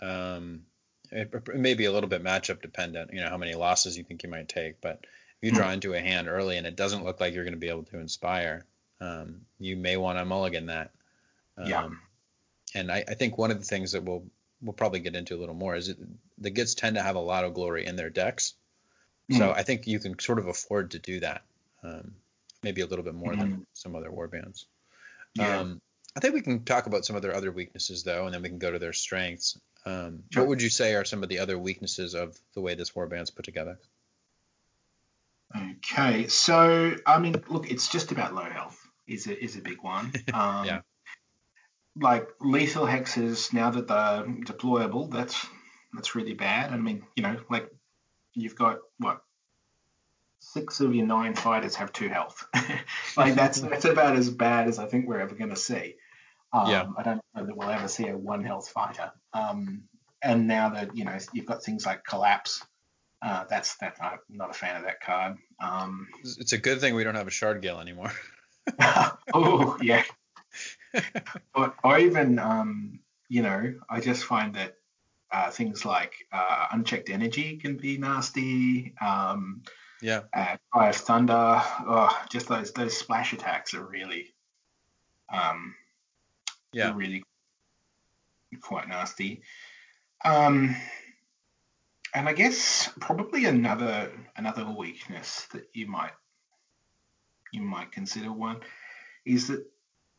um, it, it may be a little bit matchup dependent. You know how many losses you think you might take, but if you draw into a hand early and it doesn't look like you're going to be able to inspire, um, you may want to mulligan that. Um, Yeah. And I, I think one of the things that we'll we'll probably get into a little more is it, the Gitz tend to have a lot of glory in their decks, so Mm. I think you can sort of afford to do that. Um, maybe a little bit more than Mhm. some other warbands. Yeah. Um, I think we can talk about some of their other weaknesses though, and then we can go to their strengths. Um, Sure. What would you say are some of the other weaknesses of the way this warband's put together? Okay, so I mean, look, it's just about low health is a, is a big one. Um, Yeah. Like lethal hexes, now that they're deployable, that's that's really bad. I mean, you know, like you've got what six of your nine fighters have two health. like that's that's about as bad as I think we're ever going to see. Um, Yeah. I don't know that we'll ever see a one health fighter. Um, and now that you know you've got things like collapse, uh, that's that I'm not a fan of that card. Um, It's it's a good thing we don't have a shard gale anymore. oh yeah. or, or even um, you know, I just find that uh, things like uh, unchecked energy can be nasty. Um, yeah, uh, Cry of Thunder, oh, just those those splash attacks are really, um, yeah, really quite nasty. Um, and I guess probably another another weakness that you might you might consider one is that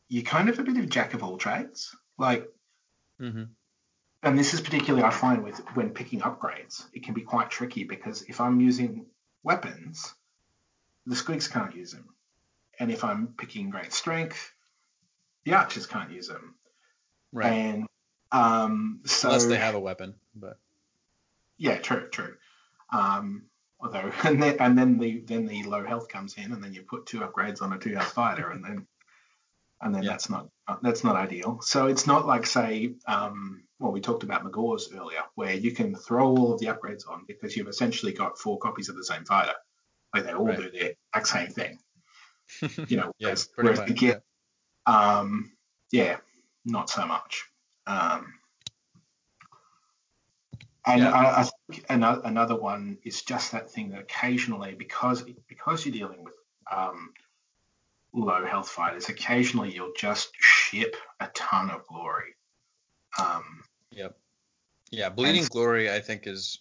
you're kind of a bit of jack of all trades. Like, mm-hmm. and this is particularly I find with when picking upgrades, it can be quite tricky because if I'm using weapons, the squigs can't use them, and if I'm picking great strength, the archers can't use them. right. And um, so Unless they have a weapon, but Yeah, true, true. Um, although, and then and then the then the low health comes in, and then you put two upgrades on a two health fighter, and then and then Yeah. that's not that's not ideal. So it's not like say, um, well, we talked about Magore's earlier, where you can throw all of the upgrades on because you've essentially got four copies of the same fighter, like they all Right. do the exact same thing. You know, yeah, whereas, whereas much. the Git, um, yeah, not so much. Um, and Yeah. I, I think another, another one is just that thing that occasionally, because because you're dealing with um, low health fighters, occasionally you'll just ship a ton of glory. Um, Yep. Yeah, bleeding And- glory I think is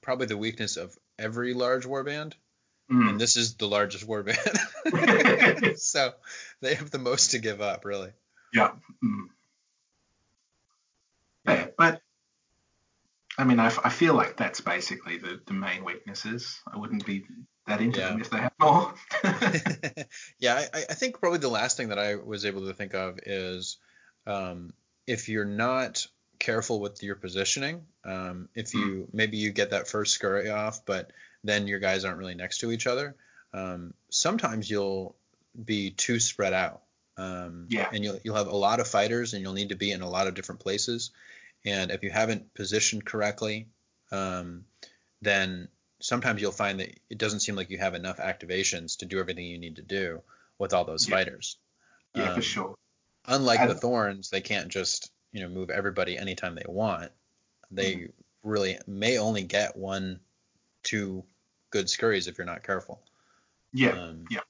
probably the weakness of every large warband, mm, and this is the largest warband. so they have the most to give up, really. yeah, mm. yeah, but I mean, I, f- I feel like that's basically the, the main weaknesses. I wouldn't be that into Yeah. them if they had more. yeah, I, I think probably the last thing that I was able to think of is um, if you're not careful with your positioning, um, if you maybe you get that first scurry off, but then your guys aren't really next to each other, um, sometimes you'll be too spread out. Um, Yeah. And you'll you'll have a lot of fighters, and you'll need to be in a lot of different places. And if you haven't positioned correctly, um, then sometimes you'll find that it doesn't seem like you have enough activations to do everything you need to do with all those Yeah. fighters. yeah, Um, for sure. Unlike the thorns, they can't just you know move everybody anytime they want. They Mm-hmm. really may only get one, two good scurries if you're not careful. Yeah, Um, yeah.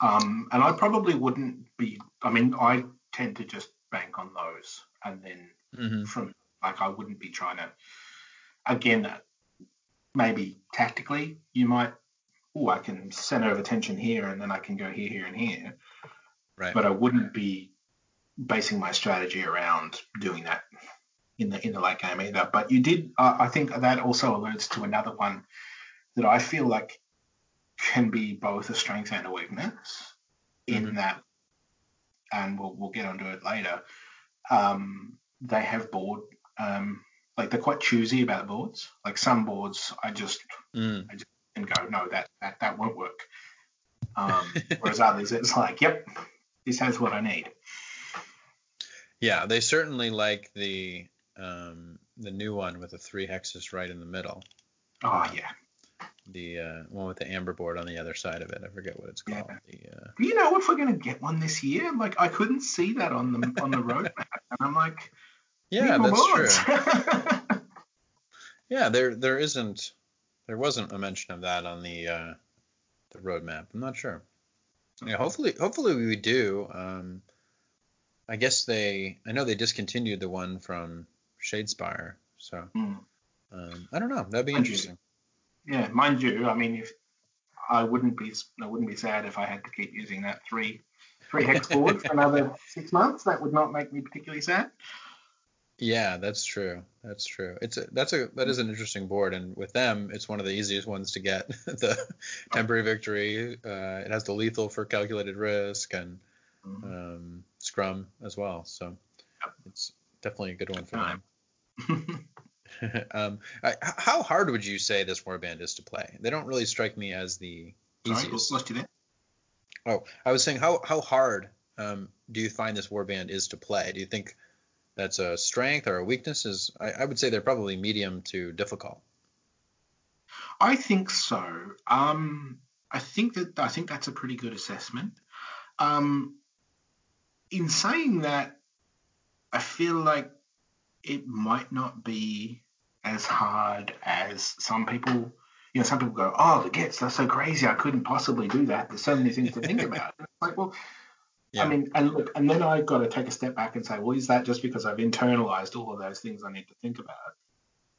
Um, and I probably wouldn't be. I mean, I tend to just bank on those, and then mhm. from like I wouldn't be trying to. Again, maybe tactically, you might. Oh, I can center of attention here, and then I can go here, here, and here. Right. But I wouldn't be basing my strategy around doing that in the in the late game either. But you did. Uh, I think that also alludes to another one that I feel like can be both a strength and a weakness in Mhm. that, and we'll we'll get onto it later. Um, they have board, um, like they're quite choosy about boards. Like some boards, I just Mm, can go, no, that that that won't work. Um, whereas others, it's like, yep, this has what I need. Yeah, they certainly like the um, the new one with the three hexes right in the middle. Oh yeah. The uh, one with the amber board on the other side of it. I forget what it's called. Yeah. The, uh... You know if we're gonna get one this year? Like I couldn't see that on the on the roadmap, and I'm like, yeah, that's true. yeah, there there isn't there wasn't a mention of that on the uh, the roadmap. I'm not sure. Yeah, hopefully hopefully we do. Um, I guess they I know they discontinued the one from Shadespire, so mm. um, I don't know. That'd be interesting. Yeah, mind you, I mean, if I wouldn't be I wouldn't be sad if I had to keep using that three three hex board for another six months. That would not make me particularly sad. Yeah, that's true. That's true. It's a, that's a that is an interesting board, and with them, it's one of the easiest ones to get. the temporary victory. Uh, it has the lethal for calculated risk and mm-hmm. um, scrum as well. So it's definitely a good one for them. um, I, how hard would you say this warband is to play? They don't really strike me as the easiest. Sorry. Oh, I was saying how how hard um, do you find this warband is to play? Do you think that's a strength or a weakness? Is I, I would say they're probably medium to difficult. I think so. Um, I think that I think that's a pretty good assessment. Um, in saying that, I feel like it might not be as hard as some people. You know, some people go, "Oh, the gets they're so crazy. I couldn't possibly do that. There's so many things to think about." It's like, well, yeah. I mean, and look, and then I've got to take a step back and say, well, is that just because I've internalized all of those things I need to think about,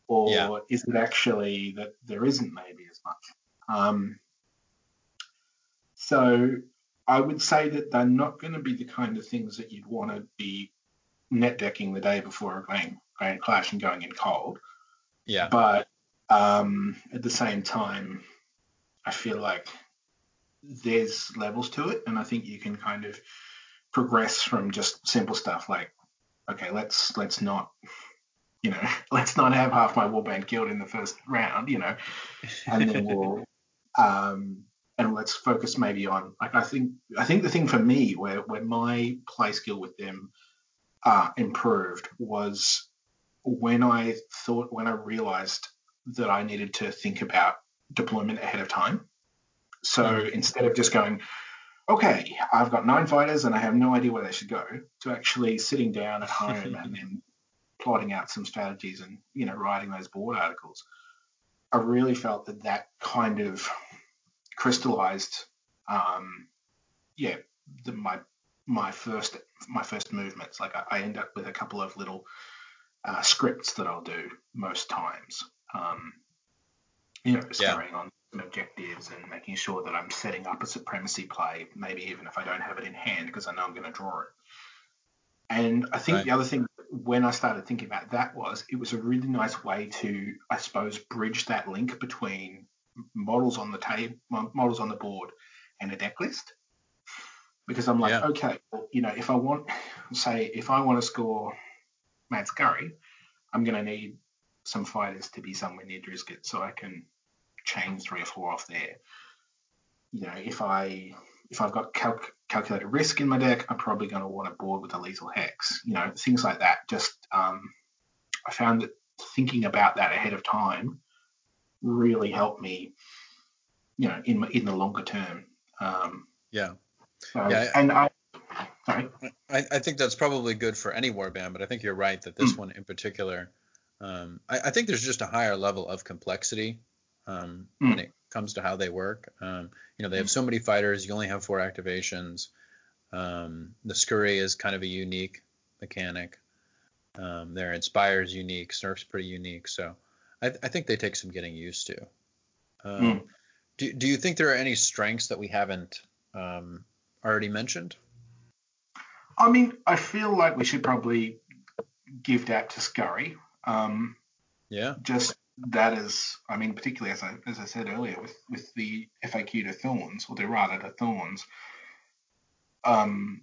or yeah. is it actually that there isn't maybe as much? Um, so I would say that they're not going to be the kind of things that you'd want to be net decking the day before a grand, grand clash and going in cold. Yeah. But um, at the same time, I feel like there's levels to it, and I think you can kind of progress from just simple stuff like, okay, let's let's not, you know, let's not have half my warband killed in the first round, you know, and then we'll, um, and let's focus maybe on like I think I think the thing for me where where my play skill with them uh, improved was when I thought when I realized that I needed to think about deployment ahead of time. So mm. instead of just going, okay, I've got nine fighters and I have no idea where they should go, to actually sitting down at home and then plotting out some strategies and you know writing those board articles, I really felt that that kind of crystallized, um, yeah, the, my my first my first movements. Like I, I, end up with a couple of little uh, scripts that I'll do most times. Um, you know, yeah. on objectives and making sure that I'm setting up a supremacy play, maybe even if I don't have it in hand because I know I'm going to draw it. And I think right. the other thing when I started thinking about that was it was a really nice way to, I suppose, bridge that link between models on the table, models on the board, and a deck list. Because I'm like, yeah. okay, well, you know, if I want, say, if I want to score Mad Scurry, I'm going to need some fighters to be somewhere near Drizgit so I can chain three or four off there. You know, if I if I've got calc- calculated risk in my deck, I'm probably going to want a board with a lethal hex. You know, things like that. Just um, I found that thinking about that ahead of time really helped me. You know, in in the longer term. Um, yeah. So, yeah. And I. Sorry. I, I think that's probably good for any warband, but I think you're right that this mm. one in particular, um, I, I, think there's just a higher level of complexity um, mm. when it comes to how they work. Um, you know, they have hmm. so many fighters. You only have four activations. Um, the Scurry is kind of a unique mechanic. Um, their Inspire is unique. Snirk's pretty unique. So I, I, think they take some getting used to. Mm. Do, do you think there are any strengths that we haven't um, already mentioned? I mean, I feel like we should probably give that to Scurry. Um, yeah. Just that is, I mean, particularly as I as I said earlier, with with the FAQ to Thorns or the errata to Thorns, um,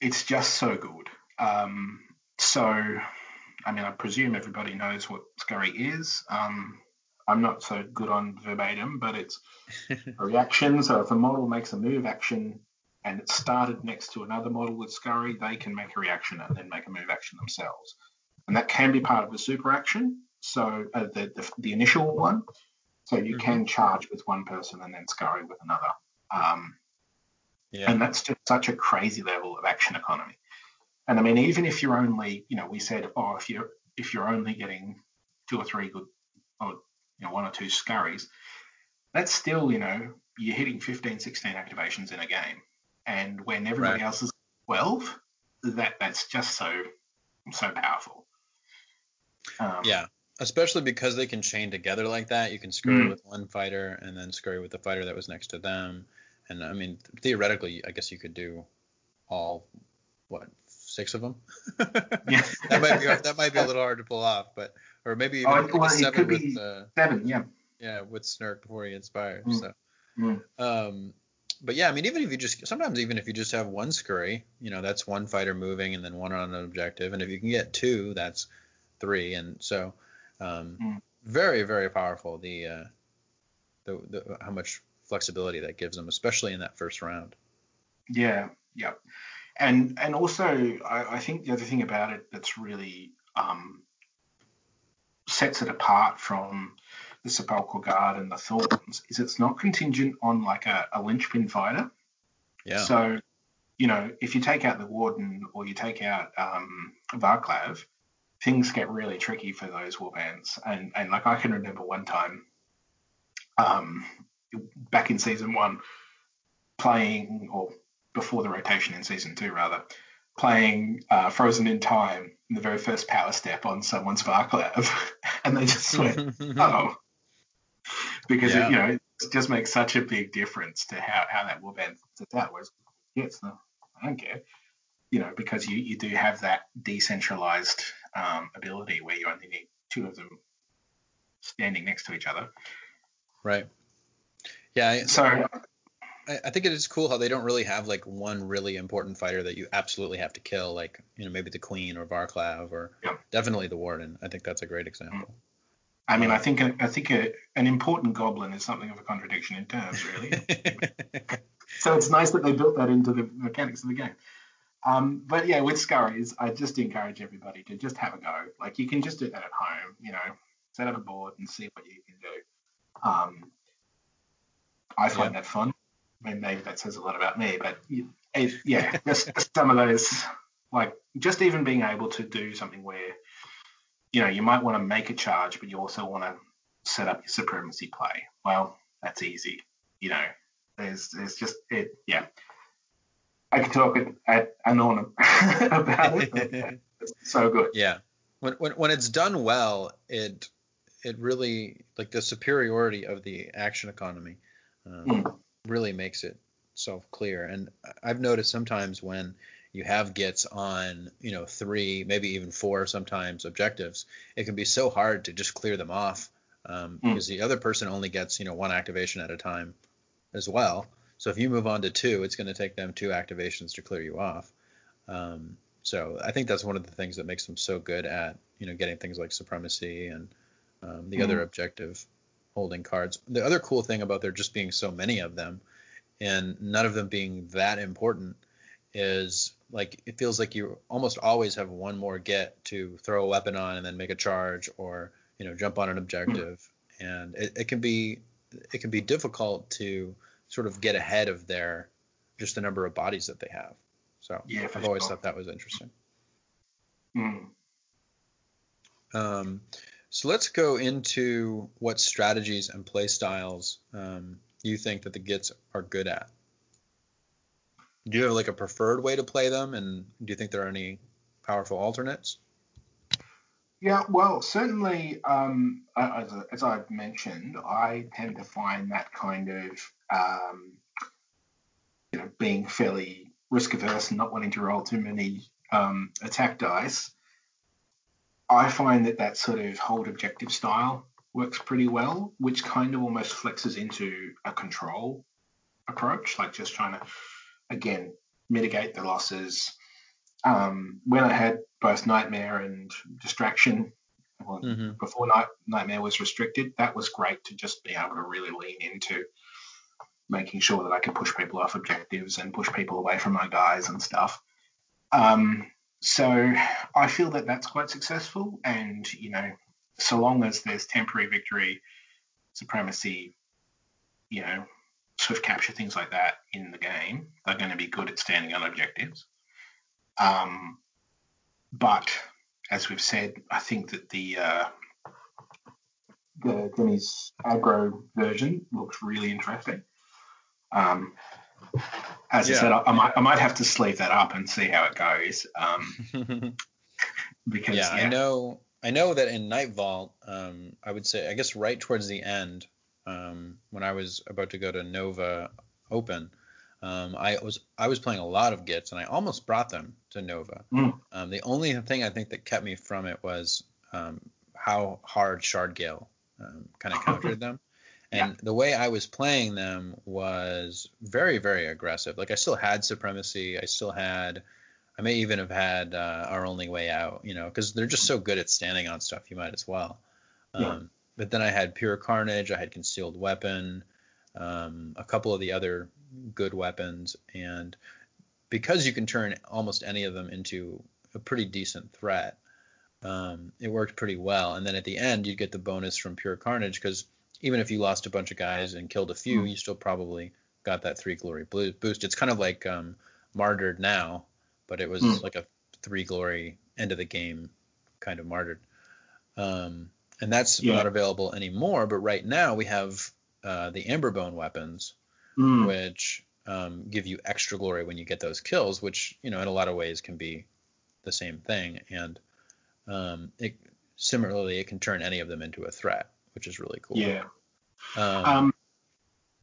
it's just so good. Um, so, I mean, I presume everybody knows what Scurry is. Um, I'm not so good on verbatim, but it's a reaction. So if a model makes a move action and it's started next to another model with scurry, they can make a reaction and then make a move action themselves. And that can be part of the super action. So uh, the, the, the initial one. So you mm-hmm. can charge with one person and then scurry with another. Um, yeah. And that's just such a crazy level of action economy. And I mean, even if you're only, you know, we said, oh, if you're if you're only getting two or three good, or you know, one or two scurries, that's still, you know, you're hitting 15, 16 activations in a game. And when everybody right. else is 12, that that's just so so powerful. Um, yeah, especially because they can chain together like that. You can scurry mm. with one fighter and then scurry with the fighter that was next to them. And I mean, theoretically, I guess you could do all what six of them. yeah, that might be that might be a little hard to pull off, but or maybe even oh, well, seven with uh, seven, yeah, yeah, with Snirk before he inspires. Mm. So, mm. um, but yeah, I mean, even if you just sometimes even if you just have one scurry, you know, that's one fighter moving and then one on an objective, and if you can get two, that's three, and so um, mm. very very powerful. The, uh, the the how much flexibility that gives them, especially in that first round. Yeah, yeah, and and also I, I think the other thing about it that's really um, sets it apart from the Sepulchral Guard and the Thorns is it's not contingent on like a, a linchpin fighter. Yeah. So, you know, if you take out the Warden or you take out um, Varclav, things get really tricky for those warbands. And and like I can remember one time, um, back in season one, playing or before the rotation in season two rather, playing uh, Frozen in Time in the very first power step on someone's Varclav, and they just went, oh, because yeah. it, you know it just makes such a big difference to how, how that warband sits out. Whereas yes, no, I don't care, you know, because you, you do have that decentralized um, ability where you only need two of them standing next to each other. Right. Yeah. So I, I think it is cool how they don't really have like one really important fighter that you absolutely have to kill, like you know maybe the Queen or Varclav or yeah. definitely the Warden. I think that's a great example. I mean, I think I think a, an important goblin is something of a contradiction in terms, really. so it's nice that they built that into the mechanics of the game. Um, but yeah, with scurries, I just encourage everybody to just have a go. Like you can just do that at home, you know, set up a board and see what you can do. Um, I find yeah. that fun. I mean, maybe that says a lot about me, but it, yeah, just, just some of those, like just even being able to do something where, you know, you might want to make a charge, but you also want to set up your supremacy play. Well, that's easy. You know, there's there's just it, yeah. I can talk at, at anon about it. it's so good. Yeah, when, when when it's done well, it it really like the superiority of the action economy. Um, mm really makes it so clear. And I've noticed sometimes when you have gets on, you know, three, maybe even four sometimes objectives, it can be so hard to just clear them off um, mm. because the other person only gets, you know, one activation at a time as well. So if you move on to two, it's going to take them two activations to clear you off. Um, so I think that's one of the things that makes them so good at, you know, getting things like supremacy and um, the mm. other objective holding cards. The other cool thing about there just being so many of them and none of them being that important is like it feels like you almost always have one more get to throw a weapon on and then make a charge or you know jump on an objective and it, it can be it can be difficult to sort of get ahead of their just the number of bodies that they have so yeah, i've always thought that was interesting mm. um, so let's go into what strategies and play styles um, you think that the Gitz are good at. Do you have like a preferred way to play them, and do you think there are any powerful alternates? Yeah, well, certainly, um, as, as, I've mentioned, I tend to find that kind of, um, you know, being fairly risk averse and not wanting to roll too many um, attack dice I find that that sort of hold objective style works pretty well, which kind of almost flexes into a control approach, like just trying to, again, mitigate the losses. Um, when I had both Nightmare and Distraction mm-hmm. before Night, Nightmare was restricted, that was great to just be able to really lean into making sure that I could push people off objectives and push people away from my guys and stuff. Um, so I feel that that's quite successful, and you know, so long as there's temporary victory, supremacy, you know, swift capture, things like that in the game, they're going to be good at standing on objectives. Um, but as we've said, I think that the uh, the Denny's aggro version looks really interesting. Um, as yeah. I said, I, I, might I might have to sleeve that up and see how it goes. Um, because yeah, yeah, I know I know that in Nightvault, um, I would say I guess right towards the end, um, when I was about to go to Nova Open, um, I was I was playing a lot of Gitz and I almost brought them to Nova. Mm. Um, the only thing I think that kept me from it was um, how hard Shard Gale um, kind of countered them. And yeah. the way I was playing them was very, very aggressive. Like I still had supremacy. I still had, I may even have had uh, our only way out, you know, because they're just so good at standing on stuff. You might as well. Yeah. But then I had pure carnage. I had concealed weapon, um, a couple of the other good weapons, and because you can turn almost any of them into a pretty decent threat, um, it worked pretty well. And then at the end, you'd get the bonus from pure carnage because even if you lost a bunch of guys and killed a few, mm. you still probably got that three glory boost. It's kind of like um, martyred now, but it was mm. like a three glory end of the game kind of martyred. Um, and that's yeah. not available anymore. But right now we have uh, the Amberbone weapons, mm. which um, give you extra glory when you get those kills, which you know in a lot of ways can be the same thing. And um, it, similarly, it can turn any of them into a threat which is really cool. Yeah. Um, um,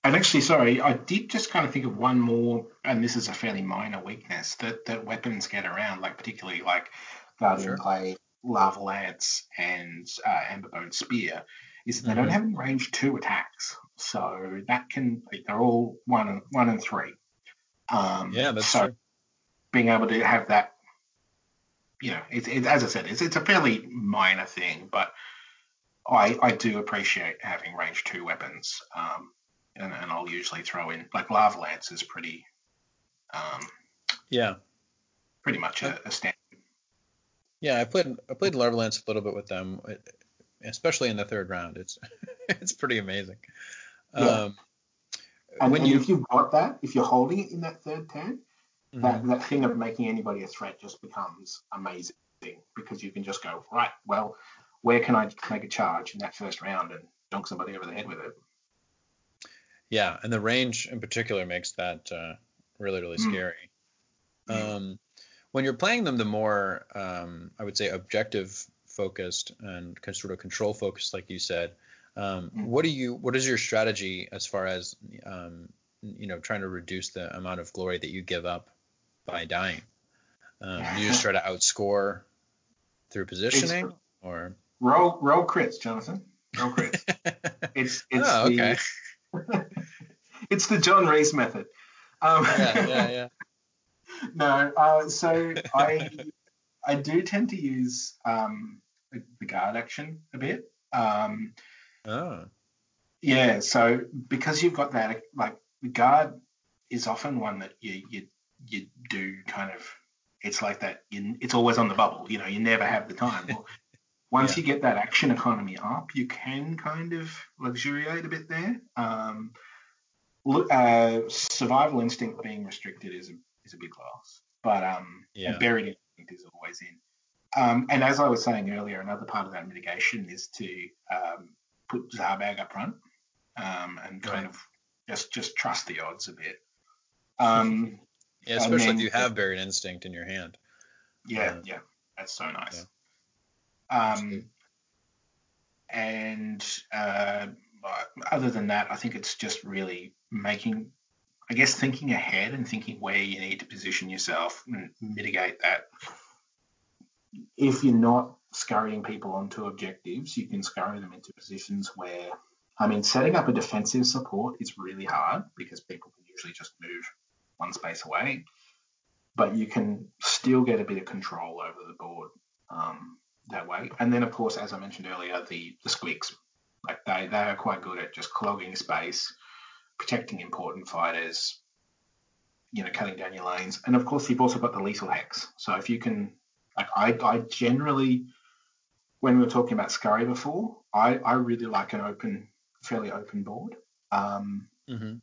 and actually, sorry, I did just kind of think of one more, and this is a fairly minor weakness that, that weapons get around, like particularly like Guardian sure. Blade, Lava Lance, and uh, Amberbone Spear, is that they mm-hmm. don't have any range two attacks. So that can they're all one and one and three. Um, yeah, that's so true. Being able to have that, you know, it's it, as I said, it's it's a fairly minor thing, but I, I do appreciate having range two weapons, um, and, and I'll usually throw in like lava lance is pretty, um, yeah, pretty much a, a standard. Yeah, I played I played lava lance a little bit with them, especially in the third round. It's it's pretty amazing. Yeah. Um, and, when and you, if you've got that, if you're holding it in that third turn, mm-hmm. that that thing of making anybody a threat just becomes amazing because you can just go right. Well, where can I make a charge in that first round and dunk somebody over the head with it? Yeah, and the range in particular makes that uh, really really mm. scary. Mm. Um, when you're playing them, the more um, I would say objective focused and sort of control focused, like you said. Um. What do you? What is your strategy as far as um, you know trying to reduce the amount of glory that you give up by dying? Um, you just try to outscore through positioning, it's, or Roll roll crits, Jonathan. Roll crits. it's it's oh, okay. the it's the John Reese method. Um, yeah, yeah, yeah. No, uh, so I I do tend to use um, the, the guard action a bit. Um, oh. Yeah, so because you've got that, like the guard is often one that you you you do kind of. It's like that. You, it's always on the bubble. You know, you never have the time. Well, once yeah. you get that action economy up, you can kind of luxuriate a bit there. Um, uh, survival instinct being restricted is a is a big loss, but um, yeah. buried instinct is always in. Um, and as I was saying earlier, another part of that mitigation is to um, put Zarbag up front um, and kind right. of just just trust the odds a bit. Um, yeah, especially then, if you have buried instinct in your hand. Yeah, uh, yeah, that's so nice. Yeah. Um, and uh, other than that, I think it's just really making, I guess, thinking ahead and thinking where you need to position yourself and mitigate that. If you're not scurrying people onto objectives, you can scurry them into positions where, I mean, setting up a defensive support is really hard because people can usually just move one space away, but you can still get a bit of control over the board. Um, that way. And then, of course, as I mentioned earlier, the the squigs, like they they are quite good at just clogging space, protecting important fighters, you know, cutting down your lanes. And of course, you've also got the lethal hex. So if you can, like, I I generally, when we were talking about Scurry before, I I really like an open, fairly open board. Um, mm-hmm.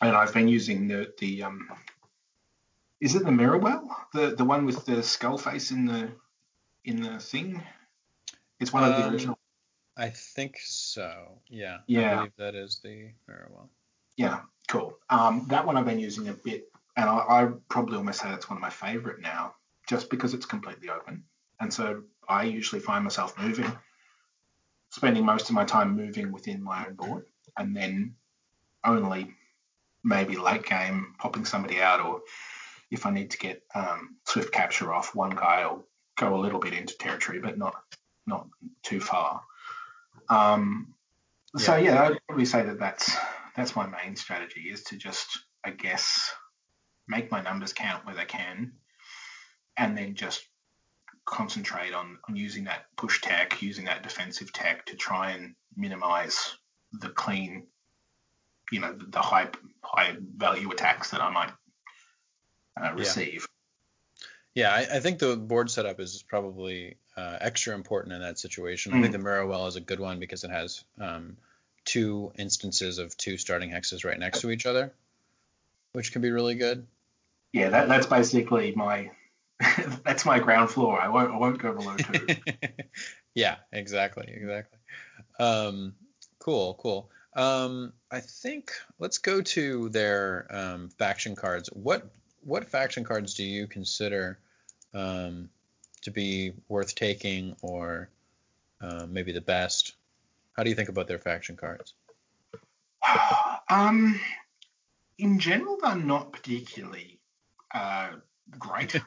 And I've been using the the um, is it the Mirrorwell, the the one with the skull face in the in the thing? It's one of the Um, original. I think so. Yeah. I Yeah. believe that is the Marowell. Yeah, cool. Um, that one I've been using a bit, and I, I probably almost say that's one of my favorite now, just because it's completely open. And so I usually find myself moving, spending most of my time moving within my own board, and then only maybe late game popping somebody out, or if I need to get um, swift capture off one guy, I'll go a little bit into territory, but not not too far. Um, so yeah, I'd probably say that that's that's my main strategy is to just I guess make my numbers count where they can, and then just concentrate on, on using that push tech, using that defensive tech to try and minimize the clean, you know, the high high value attacks that I might uh, receive. Yeah, I, I think the board setup is probably uh, extra important in that situation. I think the Mirrorwell is a good one because it has um, two instances of two starting hexes right next to each other, which can be really good. Yeah, that, that's basically my that's my ground floor. I won't I won't go below two. yeah, exactly, exactly. Um, cool, cool. Um, I think let's go to their um, faction cards. What what faction cards do you consider um, to be worth taking, or uh, maybe the best? How do you think about their faction cards? um, in general, they're not particularly uh, great.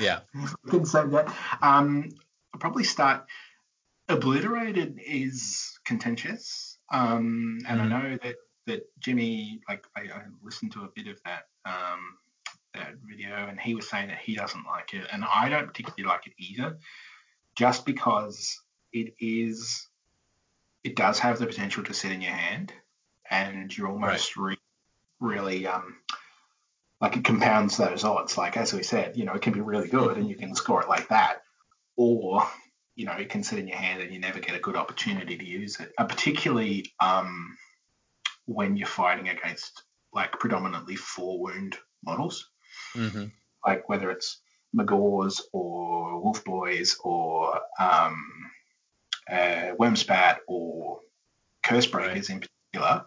Yeah, I can say that. Um, I'll probably start. Obliterated is contentious, um, and Mhm. I know that that Jimmy, like, I, I listened to a bit of that um, that video, and he was saying that he doesn't like it, and I don't particularly like it either, just because it is, it does have the potential to sit in your hand, and you're almost re- really um, like it compounds those odds. Like as we said, you know, it can be really good and you can score it like that, or you know, it can sit in your hand and you never get a good opportunity to use it. Uh, particularly um, when you're fighting against like predominantly four wound models, hmm like whether it's Magore's or Wolf Boys or um, uh, Wurmspat or Curse Breakers in particular,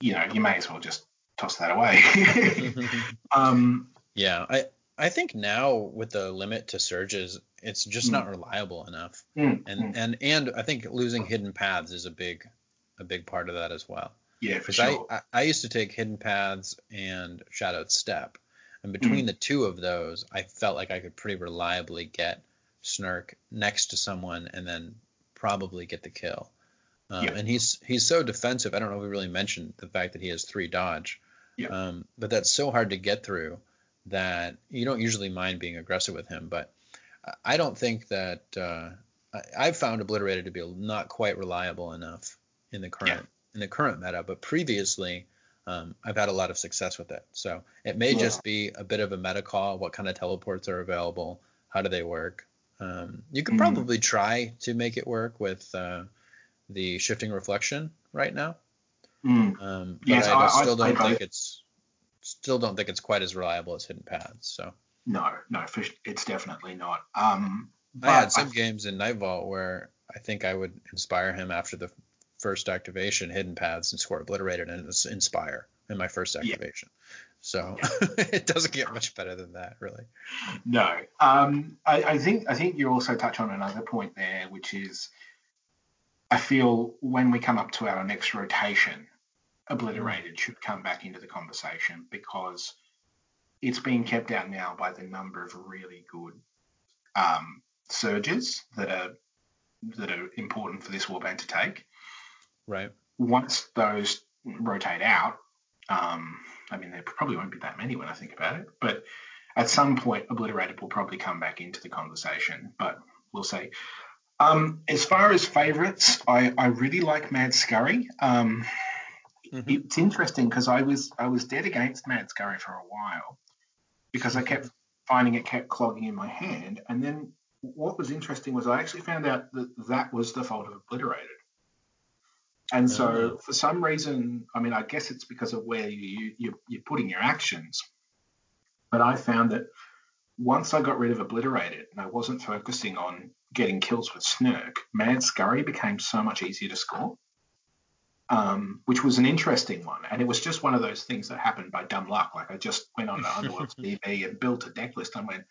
you know, you may as well just toss that away. um, yeah. I I think now with the limit to surges, it's just Mm. not reliable enough. mm, and mm, and and I think losing hidden paths is a big a big part of that as well. yeah, for sure. I, I I used to take hidden paths and shadowed step, and between the two of those, I felt like I could pretty reliably get Snirk next to someone and then probably get the kill. Um, Yeah. And he's he's so defensive. I don't know if we really mentioned the fact that he has three dodge. Yeah. Um, but that's so hard to get through that you don't usually mind being aggressive with him. But I- don't think that uh, I, I've found obliterated to be not quite reliable enough in the current in the current meta. But previously, um, I've had a lot of success with it. So it may Yeah. just be a bit of a meta call. What kind of teleports are available? How do they work? Um, you could Mhm. probably try to make it work with uh, the shifting reflection right now. Mm. Um, but Yes, I, I- I still don't think it's still don't think it's quite as reliable as hidden paths. So No, no, it's definitely not. Um, but I had some games in Nightvault where I think I would inspire him after the first activation, hidden paths, and score obliterated and inspire in my first activation. So it doesn't get much better than that, really. No, um, I, I think I think you also touch on another point there, which is I feel when we come up to our next rotation, obliterated should come back into the conversation because it's being kept out now by the number of really good um, surges that are that are important for this warband to take. Right. Once those rotate out, um, I mean there probably won't be that many when I think about it, but at some point obliterated will probably come back into the conversation. But we'll see. Um, as far as favourites, I, I really like Mad Scurry. Um, mm-hmm. It's interesting because I was I was dead against Mad Scurry for a while because I kept finding it kept clogging in my hand, and then what was interesting was I actually found out that that was the fault of Obliterated. And so, for some reason, I mean, I guess it's because of where you, you you're putting your actions. But I found that once I got rid of Obliterated and I wasn't focusing on getting kills with Snirk, Mad Scurry became so much easier to score, um, which was an interesting one. And it was just one of those things that happened by dumb luck. Like I just went on the Underworlds DB and built a deck list and went,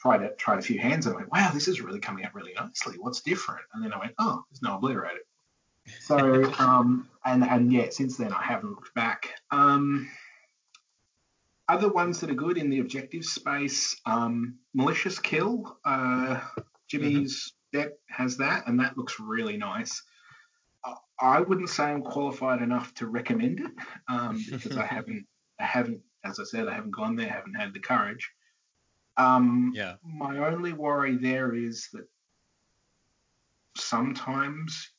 tried it, tried a few hands and I went, wow, this is really coming out really nicely. What's different? And then I went, oh, there's no Obliterated. So, um, and, and yeah, since then I haven't looked back. Um, other ones that are good in the objective space, um, malicious kill. Uh, Jimmy's mm-hmm. deck has that, and that looks really nice. I wouldn't say I'm qualified enough to recommend it um, because I haven't, I haven't, as I said, I haven't gone there, haven't had the courage. Um, yeah. My only worry there is that sometimes,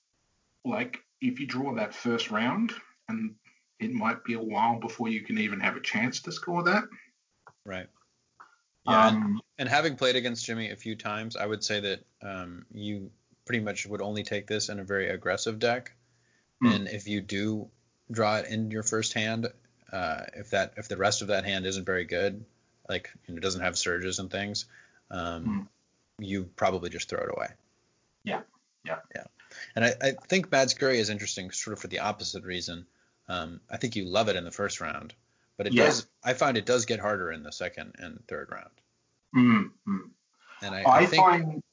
like if you draw that first round and it might be a while before you can even have a chance to score that. Right. Yeah. Um, and, and, having played against Jimmy a few times, I would say that um, you pretty much would only take this in a very aggressive deck. Hmm. And if you do draw it in your first hand, uh, if that if the rest of that hand isn't very good, like you know, doesn't have surges and things, um, hmm. you probably just throw it away. Yeah. Yeah. Yeah. And I, I think Mad Scurry is interesting sort of for the opposite reason. Um, I think you love it in the first round, but it yeah. does. I find it does get harder in the second and third round. Mm-hmm. And I, I, I think find,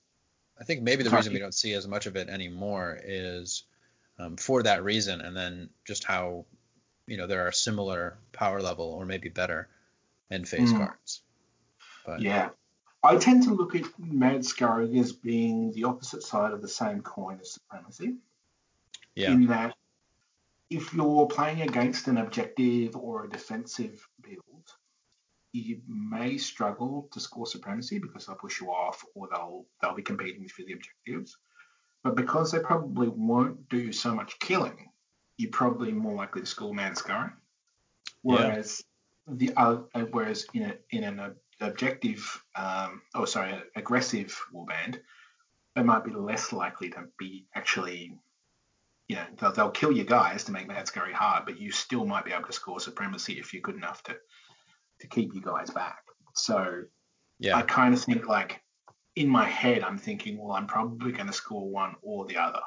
I think maybe the reason we don't see as much of it anymore is um, for that reason, and then just how you know there are similar power level or maybe better end phase mm. cards. But, yeah, I tend to look at Mad Scurry as being the opposite side of the same coin as Supremacy. Yeah. In that if you're playing against an objective or a defensive build, you may struggle to score supremacy because they'll push you off or they'll they'll be competing for the objectives. But because they probably won't do so much killing, you're probably more likely to score Mad Scurry. Whereas yeah. the uh, whereas in a, in an objective, um, oh sorry, aggressive warband, they might be less likely to be actually you know, they'll, they'll kill your guys to make that Scurry hard, but you still might be able to score supremacy if you're good enough to to keep you guys back. So yeah. I kind of think like in my head, I'm thinking, well, I'm probably going to score one or the other,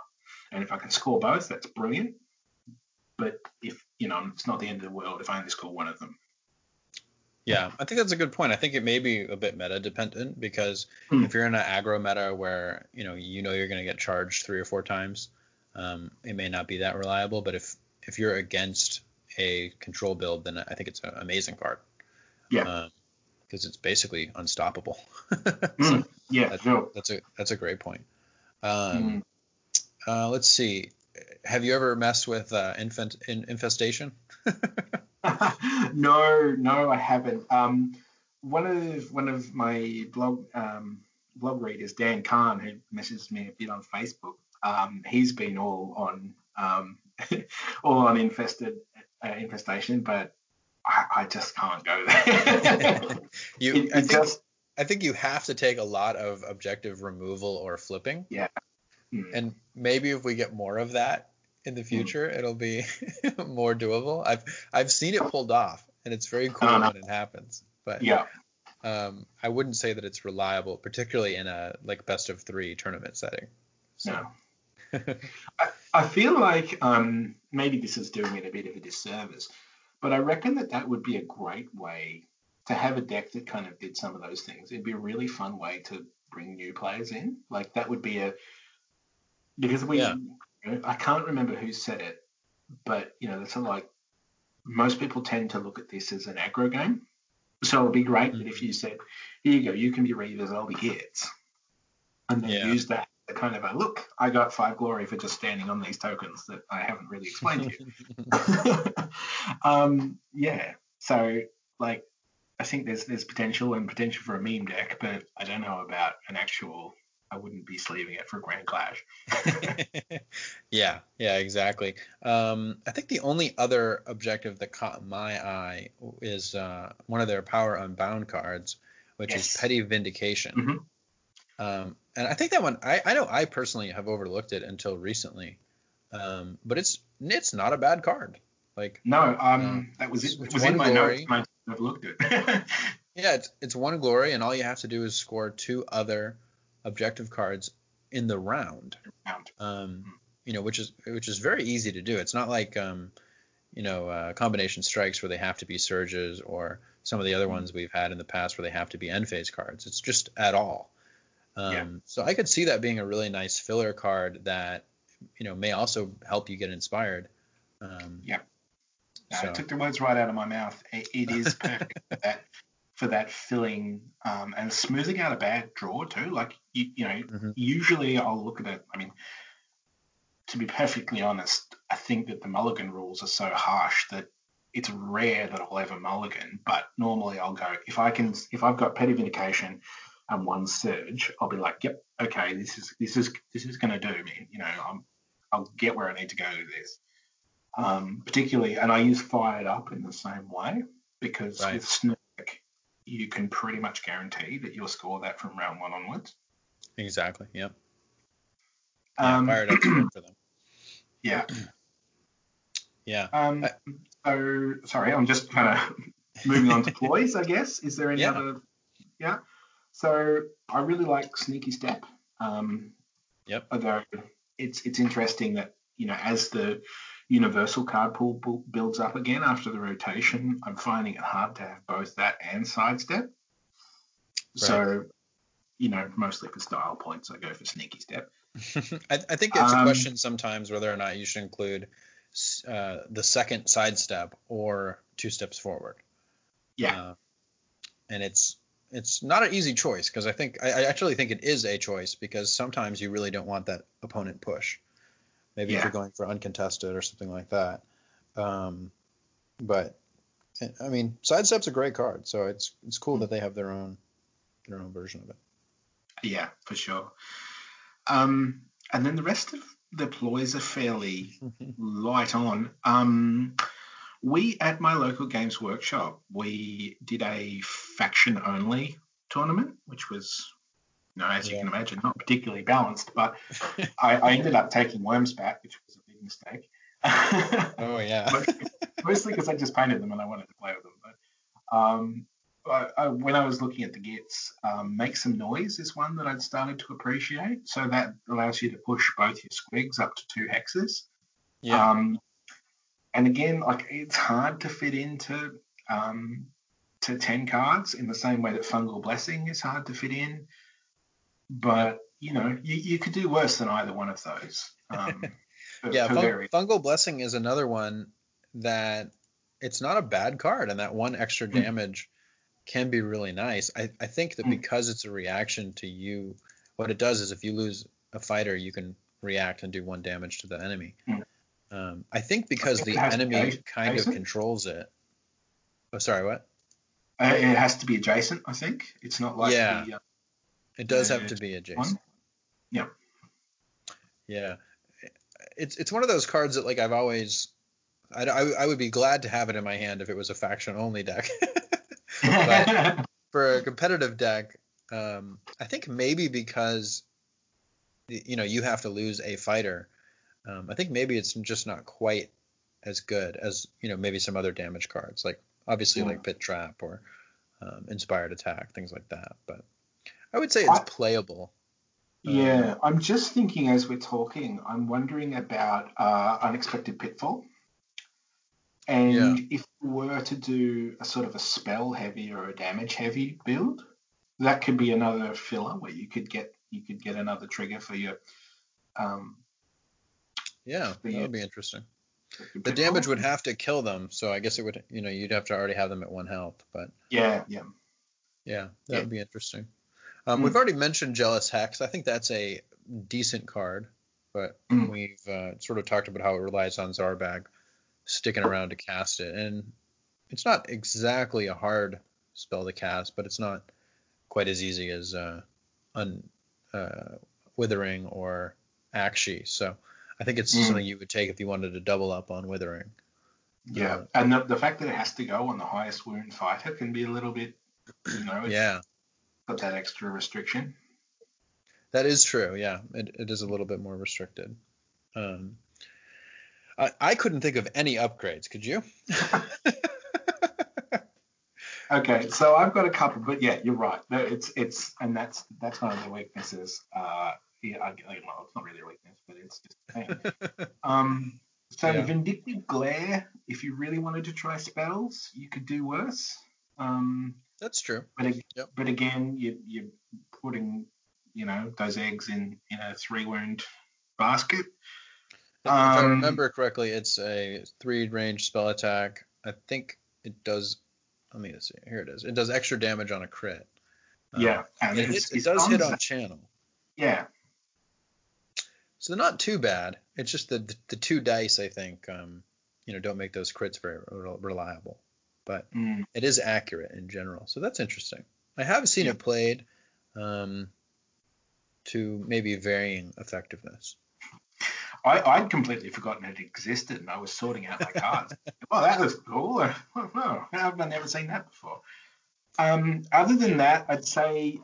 and if I can score both, that's brilliant. But if you know, it's not the end of the world if I only score one of them. Yeah, I think that's a good point. I think it may be a bit meta dependent because hmm. if you're in an aggro meta where you know you know you're going to get charged three or four times, um, it may not be that reliable, but if if you're against a control build, then I think it's an amazing card. Yeah. Because um, it's basically unstoppable. so mm, yeah, that's, no. that's a that's a great point. Um, mm. uh, let's see. Have you ever messed with uh, infant in, infestation? no, no, I haven't. Um, one of one of my blog um, blog readers, Dan Kahn, who messages me a bit on Facebook, um, he's been all on um, all on infested uh, infestation, but I, I, just can't go there. you, it, I think, just, I think you have to take a lot of objective removal or flipping. Yeah. Mm. And maybe if we get more of that in the hmm. future, it'll be more doable. I've I've seen it pulled off, and it's very cool uh, when it happens. But yeah. Um, I wouldn't say that it's reliable, particularly in a like best of three tournament setting. So. No. I, I, feel like um, maybe this is doing it a bit of a disservice, but I reckon that that would be a great way to have a deck that kind of did some of those things. It'd be a really fun way to bring new players in. Like that would be a because we yeah. I can't remember who said it, but you know, that's like most people tend to look at this as an aggro game. So it'd be great mm-hmm. if you said, "Here you go, you can be Reavers, I'll be Gitz," and then yeah. use that kind of a look, I got five glory for just standing on these tokens that I haven't really explained to you. um, yeah, so like I think there's there's potential and potential for a meme deck, but I don't know about an actual I wouldn't be sleeving it for Grand Clash. yeah, yeah, exactly. Um, I think the only other objective that caught my eye is uh, one of their Power Unbound cards, which yes. is Petty Vindication. Mm-hmm. Um, and I think that one, I, I know I personally have overlooked it until recently, um, but it's it's not a bad card. Like no, um, uh, that was it. It was in my glory. notes. I overlooked it. yeah, it's it's one glory, and all you have to do is score two other objective cards in the round. Um, you know, which is which is very easy to do. It's not like um, you know, uh, combination strikes where they have to be surges or some of the other ones we've had in the past where they have to be end phase cards. It's just at all. Um, yeah. So I could see that being a really nice filler card that you know may also help you get inspired. Um, yeah. So. I took the words right out of my mouth. It is perfect for that for that filling um, and smoothing out a bad draw too. Like you, you know, mm-hmm. usually I'll look at it. I mean, to be perfectly honest, I think that the mulligan rules are so harsh that it's rare that I'll ever mulligan. But normally I'll go if I can if I've got petty vindication and one surge, I'll be like, yep, okay, this is this is this is going to do me. You know, I'm I'll get where I need to go with this. Um, particularly, and I use fired up in the same way because right. with Snirk, you can pretty much guarantee that you'll score that from round one onwards. Exactly. Yep. Yeah, um, fired up for them. Yeah. Yeah. Um, I, so sorry, I'm just kind of moving on to ploys, I guess. Is there any yeah. other? Yeah. So I really like Sneaky Step. Um, yep. Although it's it's interesting that you know as the universal card pool builds up again after the rotation, I'm finding it hard to have both that and sidestep. Right. So, you know, mostly for style points, I go for sneaky step. I, I, think it's um, a question sometimes whether or not you should include uh, the second sidestep or two steps forward. Yeah. Uh, and it's it's not an easy choice because I think I, I, actually think it is a choice because sometimes you really don't want that opponent push. Maybe yeah. if you're going for uncontested or something like that. Um, but I mean, sidestep's a great card, so it's it's cool that they have their own their own version of it. Yeah, for sure. Um, and then the rest of the ploys are fairly light on. Um, we at my local games workshop we did a faction only tournament, which was know, as yeah. you can imagine, not particularly balanced. But I, I, ended up taking Wurmspat, which was a big mistake. oh yeah. mostly because I just painted them and I wanted to play with them. But um, I, I, when I was looking at the Gitz, um, make some noise is one that I'd started to appreciate. So that allows you to push both your squigs up to two hexes. Yeah. Um, and again, like it's hard to fit into um, to 10 cards in the same way that fungal blessing is hard to fit in but you know, you, you could do worse than either one of those. Um, yeah, fung- fungal blessing is another one that it's not a bad card, and that one extra hmm. damage can be really nice. I, I think that mm. because it's a reaction to you, what it does is if you lose a fighter, you can react and do one damage to the enemy. Mm. Um, I think because I think the enemy kind of controls it. Oh, sorry, what? Uh, it has to be adjacent. I think it's not like yeah. the, uh, it does have to be adjacent. One? Yeah. Yeah. It's it's one of those cards that like I've always I, I, I would be glad to have it in my hand if it was a faction only deck. but for a competitive deck, um, I think maybe because you know you have to lose a fighter. Um, I think maybe it's just not quite as good as you know maybe some other damage cards like obviously yeah. like pit trap or um, inspired attack things like that. But I would say it's I, playable. Yeah, I'm just thinking as we're talking, I'm wondering about uh, Unexpected Pitfall. And yeah. if we were to do a sort of a spell heavy or a damage heavy build, that could be another filler where you could get you could get another trigger for your um, yeah, that would be interesting. The damage would have to kill them, so I guess it would, you know, you'd have to already have them at one health. But yeah, yeah, yeah, that yeah. would be interesting. Um, mm. We've already mentioned Jealous Hex. I think that's a decent card, but mm. we've uh, sort of talked about how it relies on Zarbag sticking around to cast it, and it's not exactly a hard spell to cast, but it's not quite as easy as uh, un, uh, Withering or Aqshy. So I think it's Mm. something you would take if you wanted to double up on Withering. Yeah, Uh, and the, the fact that it has to go on the highest wound fighter can be a little bit, you know, Yeah, got that extra restriction. that is true. Yeah, it, it is a little bit more restricted. Um, I, I couldn't think of any upgrades. Could you? Okay, so I've got a couple, but yeah, you're right. No, It's it's and that's that's one of the weaknesses. Uh, yeah, I, well, it's not really a weakness, but it's just a um, so Yeah. vindictive glare. If you really wanted to try spells, you could do worse. Um, That's true. but Yep. but again, you you're putting you know those eggs in in a three wound basket. If I Um, remember correctly, it's a three range spell attack. I think it does. Let me see. Here it is. It does extra damage on a crit. Um, Yeah, and it, it's- it does hit on- channel. Yeah, So not too bad. It's just the the two dice I think um, you know don't make those crits very re- reliable, but mm, it is accurate in general. So that's interesting. I have seen Yeah. it played um, to maybe varying effectiveness. I, I'd completely forgotten it existed, and I was sorting out my cards. well, that was cool. Wow, have never seen that before? Um, other than that, I'd say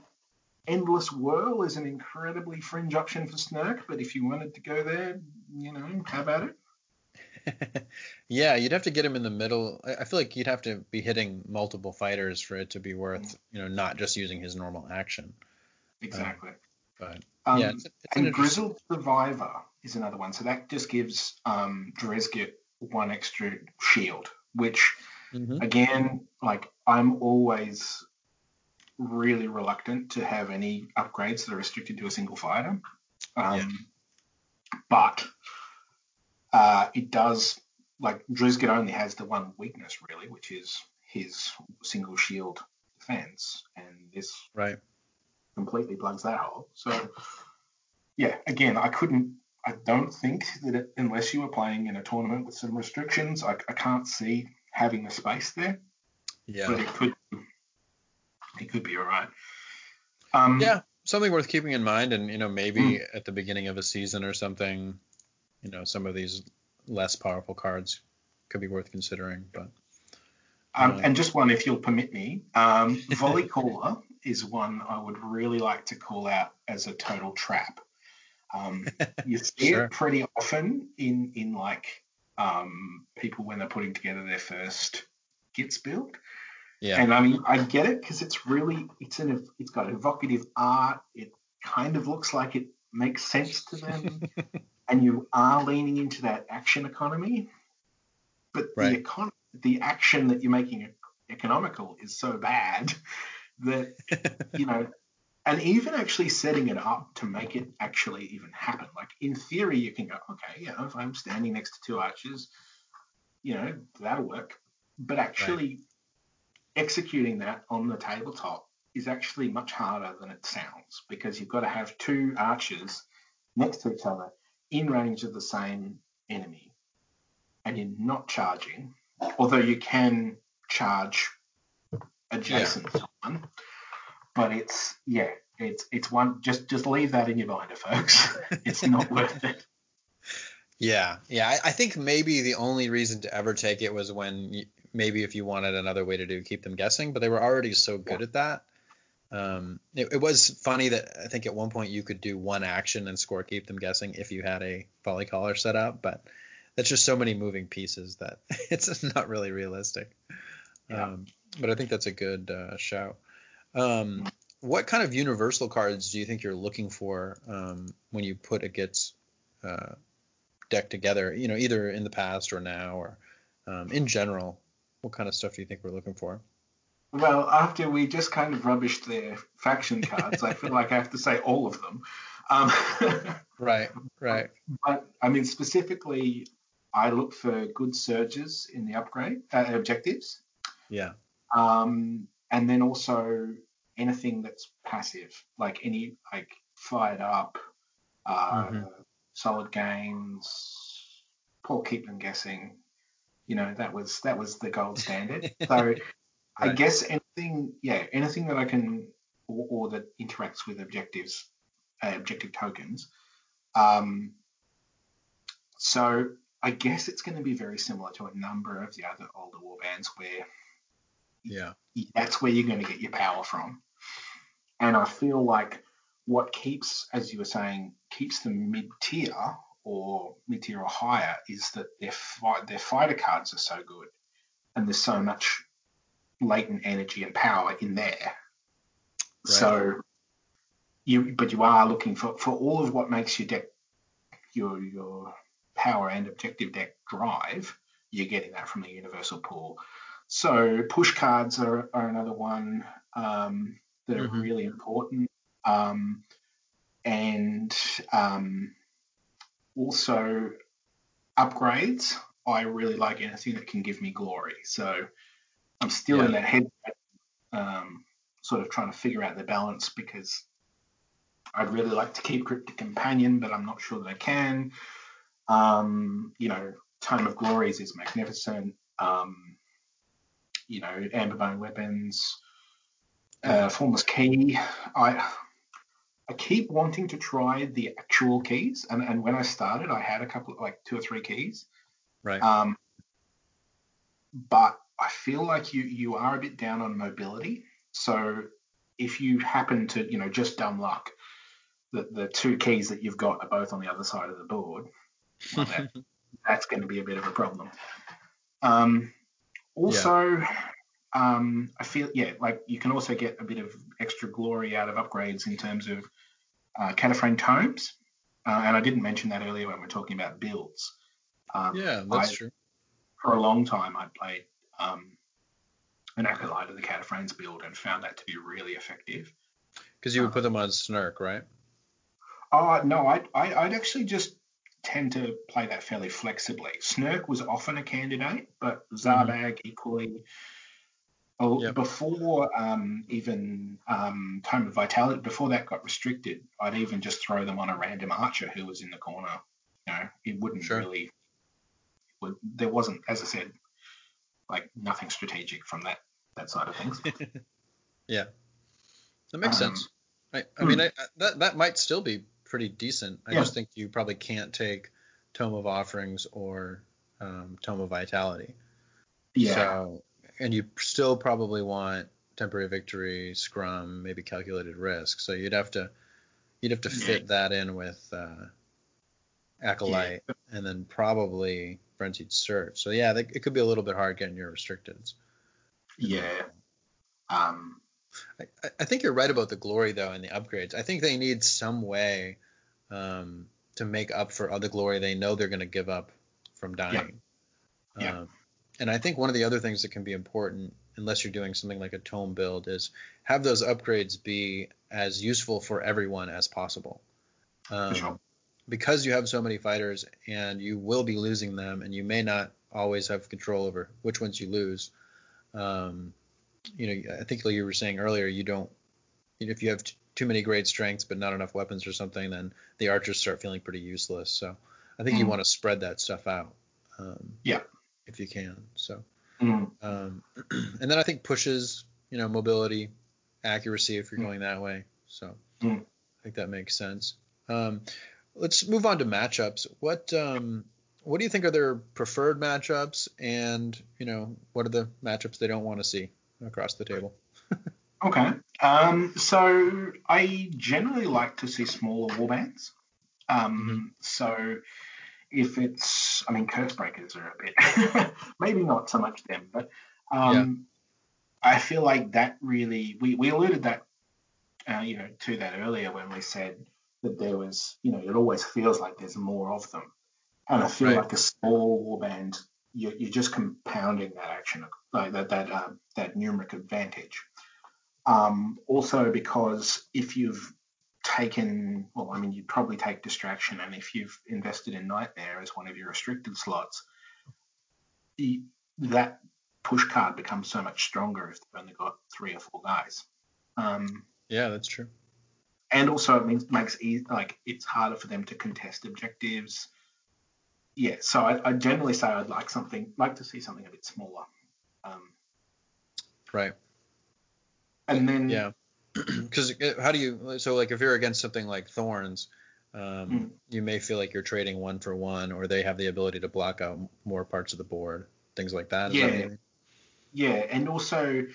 Endless Whirl is an incredibly fringe option for Snirk, but if you wanted to go there, you know, how about it? yeah, you'd have to get him in the middle. I, feel like you'd have to be hitting multiple fighters for it to be worth, you know, not just using his normal action. Exactly. But Um, yeah, it's, it's and interesting. Grizzled Survivor is another one. So that just gives um, Drizgit one extra shield, which Mhm. again, like I'm always really reluctant to have any upgrades that are restricted to a single fighter. Um, Yeah. But uh, it does, like, Drizgit only has the one weakness, really, which is his single shield defense. And this Right. completely plugs that hole. So, yeah, again, I couldn't. I don't think that it, unless you were playing in a tournament with some restrictions, I, I can't see having the space there Yeah. but it could it could be all right. Um, Yeah, something worth keeping in mind, and you know maybe Mm. at the beginning of a season or something, you know some of these less powerful cards could be worth considering. But um, uh, and just one, if you'll permit me, um, volley caller is one I would really like to call out as a total trap. Um, you see Sure. it pretty often in in like um, people when they're putting together their first Gitz build. yeah, And I mean, I get it because it's really it's an it's got evocative art. It kind of looks like it makes sense to them, and you are leaning into that action economy. But Right. the econ- the action that you're making economical is so bad that you know, and even actually setting it up to make it actually even happen. Like in theory, you can go, okay, you know, if I'm standing next to two arches, you know, that'll work. But actually executing that on the tabletop is actually much harder than it sounds because you've got to have two arches next to each other in range of the same enemy and you're not charging, although you can charge adjacent to one. But it's yeah, it's it's one just just leave that in your binder, folks. it's not worth it. yeah, yeah. I, I think maybe the only reason to ever take it was when y maybe if you wanted another way to do keep them guessing, but they were already so good at that. Um, it, it was funny that I think at one point you could do one action and score keep them guessing if you had a volley collar set up, but that's just so many moving pieces that it's not really realistic. Yeah. Um, but I think that's a good uh, shout. Um, what kind of universal cards do you think you're looking for um, when you put a Gitz uh, deck together? You know, either in the past or now, or um, in general. What kind of stuff do you think we're looking for? Well, after we just kind of rubbished their faction cards, I feel like I have to say all of them. Um, Right, right. but I mean, specifically, I look for good surges in the upgrade uh, objectives, Yeah, um, and then also anything that's passive, like any like fired up, uh, Mhm. solid gains, Paul keep them guessing. You know, that was that was the gold standard. So I guess anything, yeah, anything that I can or, or that interacts with objectives uh, objective tokens. Um, so I guess it's going to be very similar to a number of the other older warbands where yeah, that's where you're going to get your power from. And I feel like what keeps, as you were saying, keeps them mid tier or mid tier or higher is that their fight, their fighter cards are so good, and there's so much latent energy and power in there. Right. So you, but you are looking for for all of what makes your deck your your power and objective deck drive. You're getting that from the universal pool. So push cards are, are another one um, that are mm-hmm. really important. Um, and um, also upgrades. I really like anything that can give me glory. So I'm still yeah. in that head, um, sort of trying to figure out the balance because I'd really like to keep Cryptic Companion, but I'm not sure that I can. Um, you know, Tome of Glories is magnificent. Um, you know, Amberbone weapons, uh, Formless Key. I I keep wanting to try the actual keys, and, and when I started, I had a couple, like two or three keys. Right. Um, but I feel like you you are a bit down on mobility. So if you happen to, you know, just dumb luck, the, the two keys that you've got are both on the other side of the board, well, that, that's going to be a bit of a problem. Um, also, yeah. um, I feel yeah, like you can also get a bit of extra glory out of upgrades in terms of uh, Katophrane tomes, uh, and I didn't mention that earlier when we are talking about builds. Um, yeah, that's I, true. For a long time, I played um, an acolyte of the Katophranes build and found that to be really effective. Because you would put them on Snirk, right? Oh no, I, I I'd actually just tend to play that fairly flexibly. Snirk was often a candidate, but Zarbag mm-hmm. equally. Oh, yep. Before um, even um, Tome of Vitality, before that got restricted, I'd even just throw them on a random archer who was in the corner. You know, it wouldn't sure. really. Would, there wasn't, as I said, like nothing strategic from that that side of things. yeah, that makes um, sense. I, I mean, hmm. I, that that might still be pretty decent. I yeah. just think you probably can't take Tome of Offerings or um, Tome of Vitality. Yeah. So, and you still probably want Temporary Victory, Scrum, maybe Calculated Risk. So you'd have to you'd have to fit yeah. that in with uh, Acolyte, yeah. and then probably Frenzied Search. So yeah, they, it could be a little bit hard getting your restricted. Yeah. Um, I, I, think you're right about the glory though and the upgrades. I think they need some way um, to make up for other glory they know they're going to give up from dying. Yeah. yeah. Um, and I think one of the other things that can be important, unless you're doing something like a tome build, is have those upgrades be as useful for everyone as possible. Um, sure. Because you have so many fighters and you will be losing them, and you may not always have control over which ones you lose. Um, you know, I think like you were saying earlier, you don't. You know, if you have t- too many great strengths but not enough weapons or something, then the archers start feeling pretty useless. So I think mm. you want to spread that stuff out. Um, yeah. If you can. So. Mm. Um, and then I think pushes, you know, mobility, accuracy if you're mm. going that way. So mm. I think that makes sense. Um, let's move on to matchups. What um, what do you think are their preferred matchups, and you know, what are the matchups they don't want to see across the table? Okay. Um, so I generally like to see smaller warbands. Um, mm-hmm. So if it's, I mean, curse breakers are a bit, maybe not so much them, but um, yeah. I feel like that really, we, we alluded that, uh, you know, to that earlier when we said that there was, you know, it always feels like there's more of them. And I feel right. like a small warband, you're, you're just compounding that action, like that, that, uh, that numeric advantage. Um, also, because if you've taken, well, I mean, you'd probably take distraction, and if you've invested in Nightmare as one of your restricted slots, the, that push card becomes so much stronger if they've only got three or four guys. Um, yeah, that's true. And also, it means makes easy, like it's harder for them to contest objectives. Yeah, so I, I generally say I'd like something, like to see something a bit smaller. Um, right. And then yeah. Because how do you so like if you're against something like thorns, um, Mm. you may feel like you're trading one for one, or they have the ability to block out more parts of the board, things like that. Is that Yeah. mean? Yeah, and also,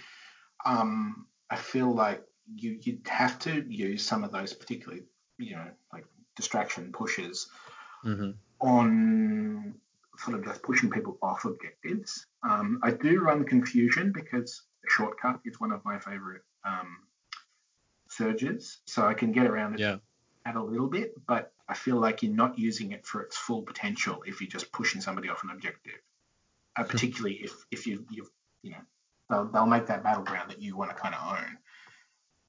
um, I feel like you you'd have to use some of those particularly, you know, like distraction pushes Mhm. on sort of just pushing people off objectives. Um, I do run confusion because shortcut is one of my favorite um, surges, so I can get around it Yeah. at a little bit, but I feel like you're not using it for its full potential if you're just pushing somebody off an objective. Uh, particularly if if you you you know they'll, they'll make that battleground that you want to kind of own.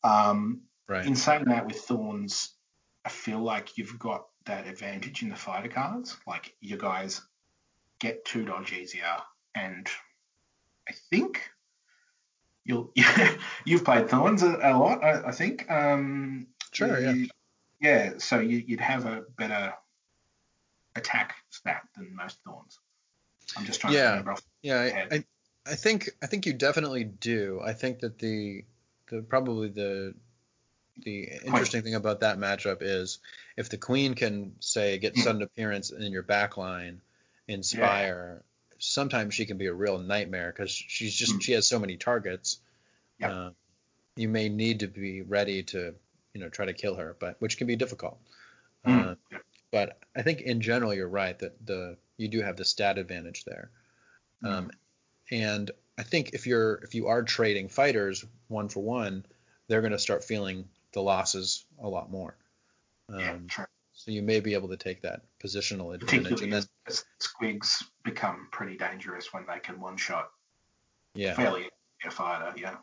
Um, Right. in saying that, with Thorns, I feel like you've got that advantage in the fighter cards. Like your guys get two dodge easier, and I think you'll you've played Thorns a, a lot. I, I think. Um, Sure. Yeah. you- yeah. So you, you'd have a better attack stat than most Thorns. I'm just trying Yeah. to remember off Yeah. I, I I think I think you definitely do. I think that the the probably the the interesting thing about that matchup is if the queen can say get Hmm. sudden appearance in your back line, inspire. Sometimes she can be a real nightmare because she's just Hmm. she has so many targets. Yep. Uh, you may need to be ready to you know try to kill her, but which can be difficult. Mm. Uh, but I think in general you're right that the you do have the stat advantage there. Um, and I think if you're if you are trading fighters one for one, they're going to start feeling the losses a lot more. Um, yeah, true. So you may be able to take that positional advantage. And then, as, squigs become pretty dangerous when they can one shot yeah, fairly a fighter. Yeah.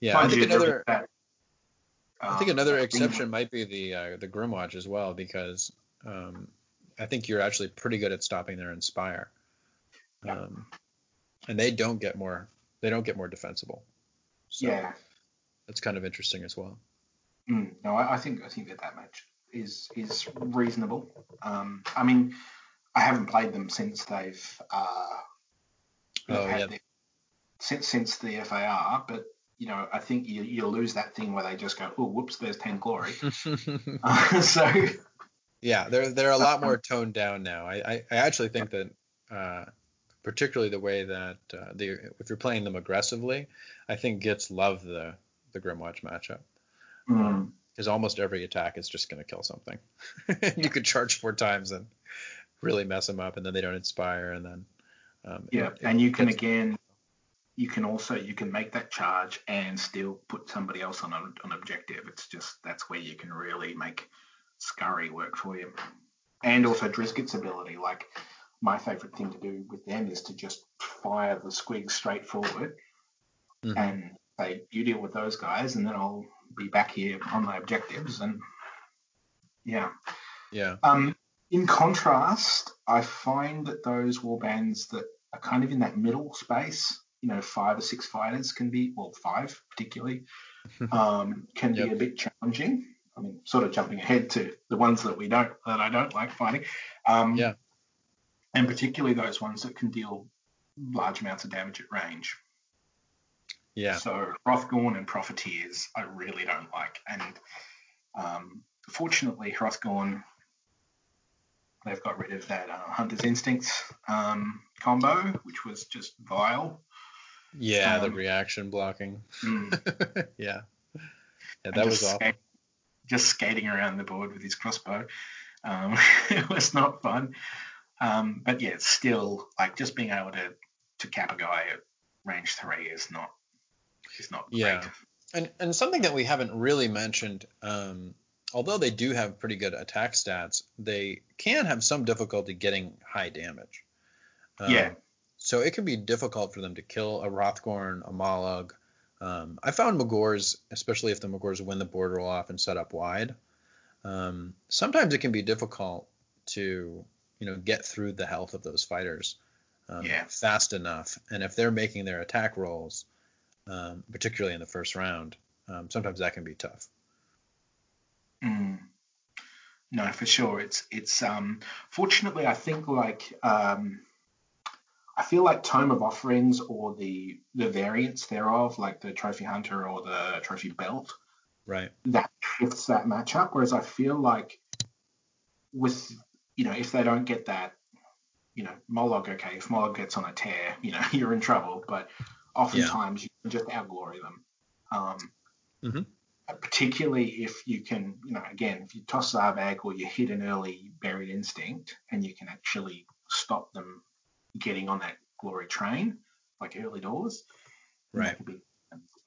yeah. I think another that, I think um, another exception might be the uh, the Grymwatch as well because um, I think you're actually pretty good at stopping their inspire. Yeah. Um, and they don't get more they don't get more defensible. So yeah. that's kind of interesting as well. Mm, no, I, I think I think that that match is is reasonable. Um, I mean, I haven't played them since they've uh, Oh, had yeah. the- since since the FAR, but you know, I think you you lose that thing where they just go, oh, whoops, there's ten glory. Uh, so yeah, they're they're a lot more toned down now. I I, I actually think that uh, particularly the way that uh, the if you're playing them aggressively, I think Gitz love the the Grymwatch matchup. mm, because almost every attack is just going to kill something. you could charge four times and really mess them up, and then they don't inspire, and then um, yeah, it- and you can again, you can also you can make that charge and still put somebody else on an, an objective. It's just that's where you can really make Scurry work for you, and also Drizgit's ability. Like my favorite thing to do with them is to just fire the squigs straight forward Mhm. and say you deal with those guys, and then I'll be back here on my objectives. And yeah, yeah, um, in contrast, I find that those warbands that are kind of in that middle space, you know, five or six fighters can be, well, five particularly, um, can Yep. be a bit challenging. I mean, sort of jumping ahead to the ones that we don't, that I don't like fighting. Um, Yeah. And particularly those ones that can deal large amounts of damage at range. yeah, So Hrothgorn and Profiteers, I really don't like. And um, fortunately, Hrothgorn, they've got rid of that uh, Hunter's Instincts um, combo, which was just vile. yeah. the um, reaction blocking. Mm. yeah, yeah, that was awful. skate- just skating around the board with his crossbow. Um, it was not fun. Um, but yeah, it's still like just being able to to cap a guy at range three is not is not Yeah. great. And and something that we haven't really mentioned, um, although they do have pretty good attack stats, they can have some difficulty getting high damage. Um, Yeah. So it can be difficult for them to kill a Hrothgorn, a Mollog. Um, I found Magore's, especially if the Magore's win the board roll off and set up wide. Um, sometimes it can be difficult to, you know, get through the health of those fighters um, Yeah. fast enough. And if they're making their attack rolls, um, particularly in the first round, um, sometimes that can be tough. Mm. No, for sure. It's it's um fortunately I think like um I feel like Tome of Offerings or the the variants thereof, like the Trophy Hunter or the Trophy Belt, right, that shifts that matchup. Whereas I feel like with you know if they don't get that, you know Mollog, okay, if Mollog gets on a tear, you know you're in trouble. But oftentimes yeah. you can just outglory them. Um, mm-hmm. Particularly if you can, you know, again, if you toss Zarbag or you hit an early buried instinct and you can actually stop them getting on that glory train, like early doors. Right. Be,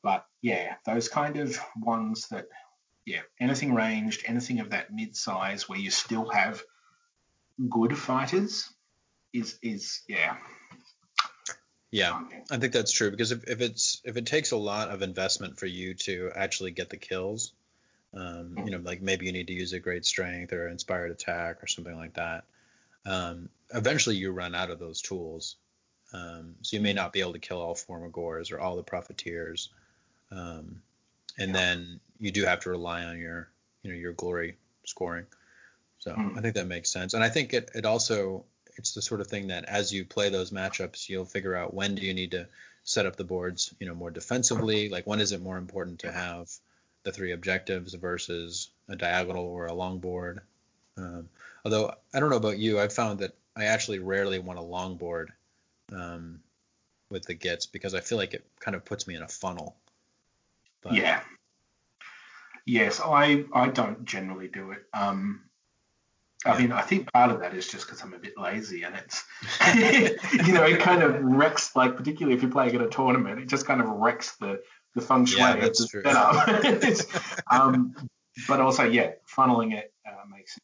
but yeah, those kind of ones that, yeah, anything ranged, anything of that mid size where you still have good fighters is is yeah. Yeah, I think that's true because if, if it's if it takes a lot of investment for you to actually get the kills, um, you know, like maybe you need to use a great strength or inspired attack or something like that um, eventually you run out of those tools. Um, so you may not be able to kill all four Magore's or all the Profiteers. Um, and yeah. then you do have to rely on your, you know, your glory scoring. So mm. I think that makes sense. And I think it, it also, it's the sort of thing that as you play those matchups, you'll figure out when do you need to set up the boards, you know, more defensively. Like when is it more important to have the three objectives versus a diagonal or a long board? Um, although I don't know about you, I've found that I actually rarely want a longboard um, with the Gitz because I feel like it kind of puts me in a funnel. But, yeah. Yes, I I don't generally do it. Um, I yeah. mean, I think part of that is just because I'm a bit lazy, and it's you know it kind of wrecks like particularly if you're playing at a tournament, it just kind of wrecks the the feng shui yeah, of the setup. um, but also, yeah, funneling it uh, makes it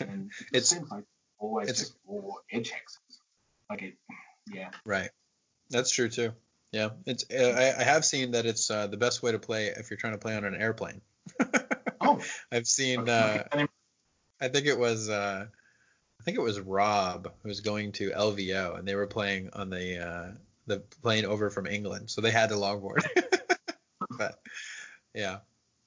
and it it's, seems like always it's, just more edge hexes. Like it, yeah. Right. That's true too. Yeah, it's. Uh, I, I, have seen that it's uh, the best way to play if you're trying to play on an airplane. oh. I've seen. Uh, I think it was. Uh, I think it was Rob who was going to LVO, and they were playing on the uh, the plane over from England, so they had the longboard. but yeah,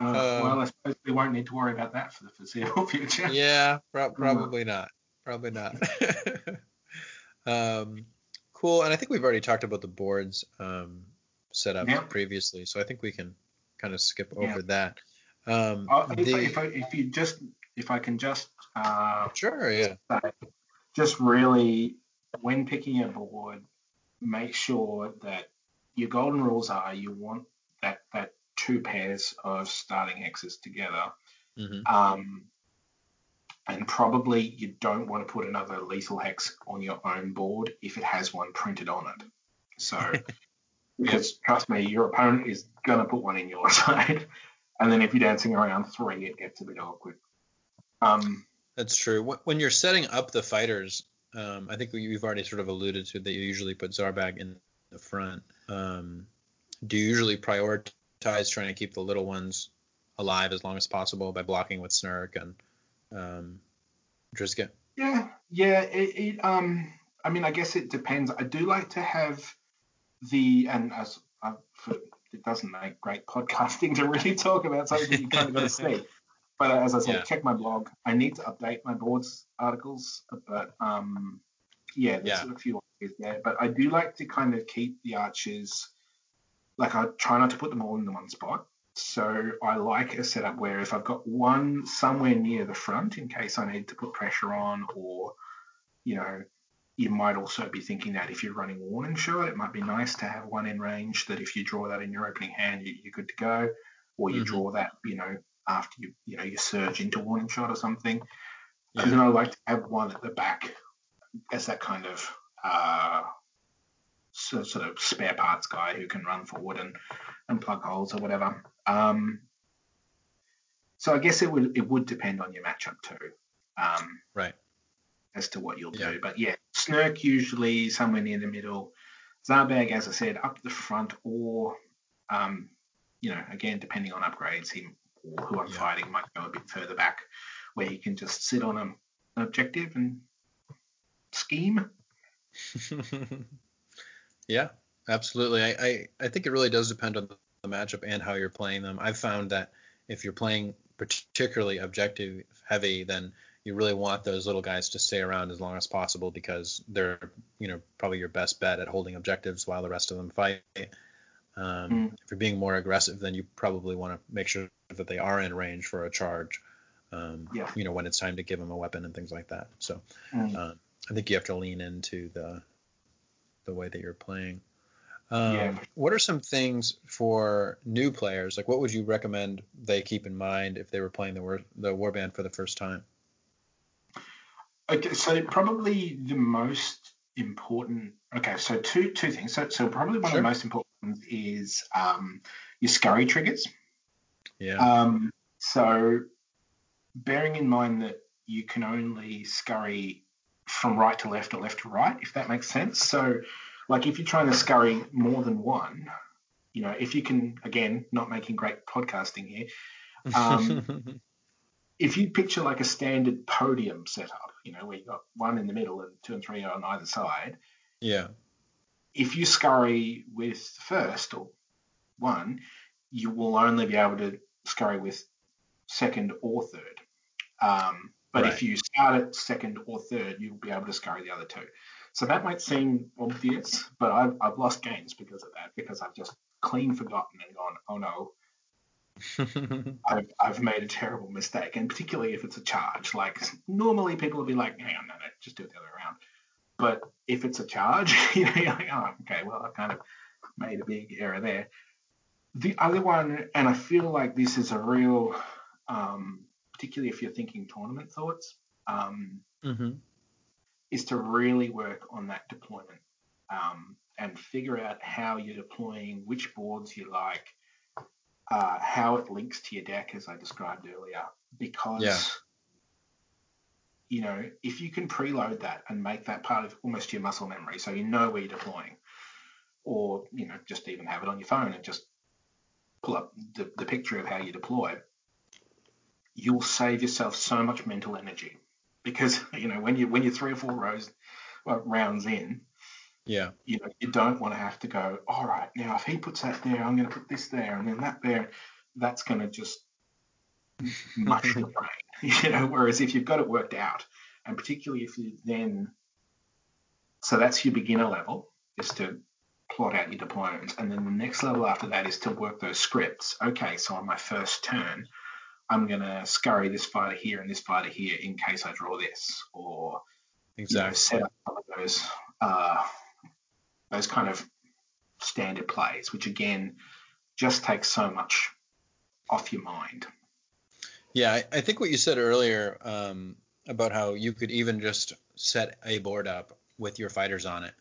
uh, um, well, I suppose we won't need to worry about that for the foreseeable future. Yeah, pro- probably not. Probably not. um, cool. And I think we've already talked about the boards um, set up yeah. previously, so I think we can kind of skip yeah. over that. Um, uh, if, the, if, I, if, you just, if I can just, uh, sure, yeah, just really, when picking a board, make sure that your golden rules are you want that that two pairs of starting hexes together. Mm-hmm. Um, and probably you don't want to put another lethal hex on your own board if it has one printed on it. So, because trust me, your opponent is going to put one in your side. And then if you're dancing around three, it gets a bit awkward. Um, That's true. When you're setting up the fighters, um, I think you've already sort of alluded to that you usually put Zarbag in the front. Um, do you usually prioritize trying to keep the little ones alive as long as possible by blocking with Snurk and um, Drizgit. Yeah, yeah. It, it, um, I mean, I guess it depends. I do like to have the and as uh, for, it doesn't make great podcasting to really talk about something you kind of got to see. But as I said, yeah. check my blog. I need to update my boards articles, but um, yeah, there's yeah. a few there. But I do like to kind of keep the arches, like I try not to put them all in the one spot. So I like a setup where if I've got one somewhere near the front in case I need to put pressure on, or you know, you might also be thinking that if you're running warning shot, it might be nice to have one in range that if you draw that in your opening hand, you, are good to go, or you mm-hmm. draw that, you know, after you you know you surge into warning shot or something. Yeah. And then I like to have one at the back as that kind of uh, sort of spare parts guy who can run forward and, and plug holes or whatever. Um, so I guess it would it would depend on your matchup too. Um, right. As to what you'll yeah. do, but yeah, Snirk usually somewhere near the middle. Zarbag, as I said, up the front, or um, you know, again depending on upgrades, he who I'm yeah. fighting might go a bit further back, where he can just sit on an objective and scheme. Yeah, absolutely. I, I, I think it really does depend on the matchup and how you're playing them. I've found that if you're playing particularly objective heavy, then you really want those little guys to stay around as long as possible because they're you know probably your best bet at holding objectives while the rest of them fight. Um, mm. If you're being more aggressive, then you probably want to make sure that they are in range for a charge. Um, yeah. You know when it's time to give them a weapon and things like that. So mm. um, I think you have to lean into the the way that you're playing. Um, yeah. What are some things for new players? Like, what would you recommend they keep in mind if they were playing the war the warband for the first time? Okay, so probably the most important. Okay, so two two things. So, so probably one sure. of the most important is um, your scurry triggers. Yeah. Um, so, bearing in mind that you can only scurry from right to left or left to right, if that makes sense. So, like if you're trying to scurry more than one, you know, if you can, again, not making great podcasting here, um, if you picture like a standard podium setup, you know, where you've got one in the middle and two and three on either side. Yeah. If you scurry with first or one, you will only be able to scurry with second or third. Um, but right. if you start at second or third, you'll be able to scurry the other two. So that might seem obvious, but I've, I've lost games because of that, because I've just clean forgotten and gone, oh no, I've, I've made a terrible mistake. And particularly if it's a charge, like normally people will be like, hang on, no, no, just do it the other way around. But if it's a charge, you know, you're like, oh, okay, well, I kind of made a big error there. The other one, and I feel like this is a real, um, particularly if you're thinking tournament thoughts, um, mm-hmm is to really work on that deployment um, and figure out how you're deploying, which boards you like, uh, how it links to your deck, as I described earlier. Because. You know, if you can preload that and make that part of almost your muscle memory, so you know where you're deploying, or, you know, just even have it on your phone and just pull up the, the picture of how you deploy, you'll save yourself so much mental energy because you know when you when you're three or four rows well, rounds in, yeah, you know you don't want to have to go. All right, now if he puts that there, I'm going to put this there and then that there. That's going to just mush the brain, you know. Whereas if you've got it worked out, and particularly if you then, so that's your beginner level, is to plot out your deployments, and then the next level after that is to work those scripts. Okay, so on my first turn, I'm going to scurry this fighter here and this fighter here in case I draw this, or exactly. you know, set up some of those uh, those kind of standard plays, which again just takes so much off your mind. Yeah, I, I think what you said earlier um, about how you could even just set a board up with your fighters on it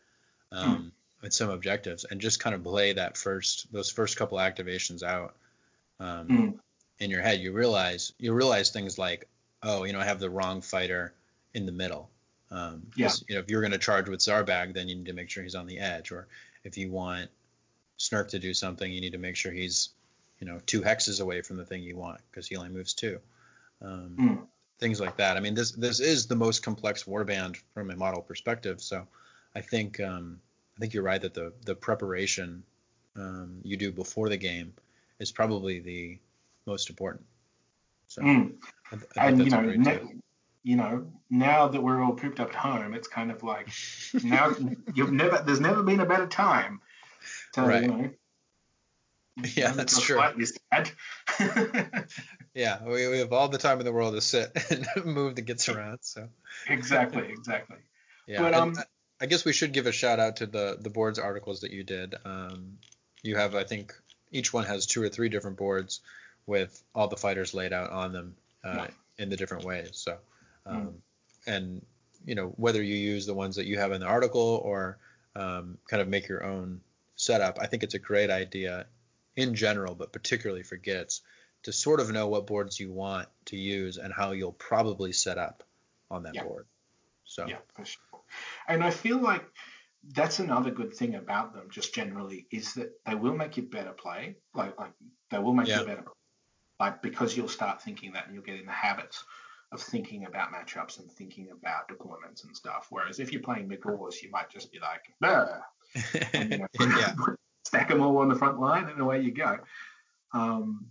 um, mm. with some objectives and just kind of play that first those first couple activations out. Um, mm in your head, you realize you realize things like, oh, you know, I have the wrong fighter in the middle. Um, yeah. You know, if you're going to charge with Zarbag, then you need to make sure he's on the edge. Or if you want Snirk to do something, you need to make sure he's, you know, two hexes away from the thing you want because he only moves two. Um, mm. Things like that. I mean, this this is the most complex warband from a model perspective. So I think um, I think you're right that the the preparation um, you do before the game is probably the most important. So, mm. I, I and you know, you know, now that we're all cooped up at home, it's kind of like now you've never there's never been a better time to right. you know. Yeah, that's true. yeah, we, we have all the time in the world to sit and move the Gitz around. So exactly, exactly. Yeah, but, um, I guess we should give a shout out to the the boards articles that you did. Um, you have, I think, each one has two or three different boards with all the fighters laid out on them uh, yeah. in the different ways. So, um, mm. and you know whether you use the ones that you have in the article or um, kind of make your own setup, I think it's a great idea in general, but particularly for Gitz, to sort of know what boards you want to use and how you'll probably set up on that yeah. board. So yeah, for sure. And I feel like that's another good thing about them, just generally, is that they will make you better play. Like like they will make yeah. you better like because you'll start thinking that and you'll get in the habits of thinking about matchups and thinking about deployments and stuff. Whereas if you're playing Magore's, you might just be like, and, you know, yeah. stack them all on the front line and away you go. Um,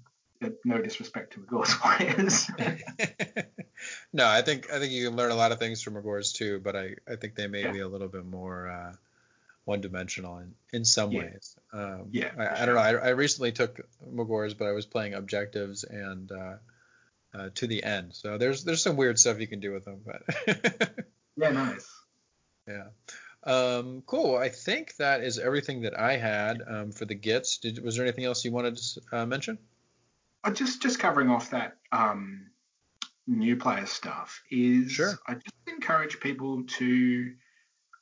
no disrespect to Magore's players. no, I think I think you can learn a lot of things from Magores too, but I, I think they may yeah. be a little bit more uh, one dimensional in, in some yeah. ways. Um, yeah. I, I, don't know. I, I recently took Magores, but I was playing objectives and uh, uh, to the end. So there's there's some weird stuff you can do with them, but yeah, nice. Yeah. Um, cool. I think that is everything that I had um, for the Gitz. Did, was there anything else you wanted to uh, mention? Uh, just just covering off that um, new player stuff is sure. I just encourage people to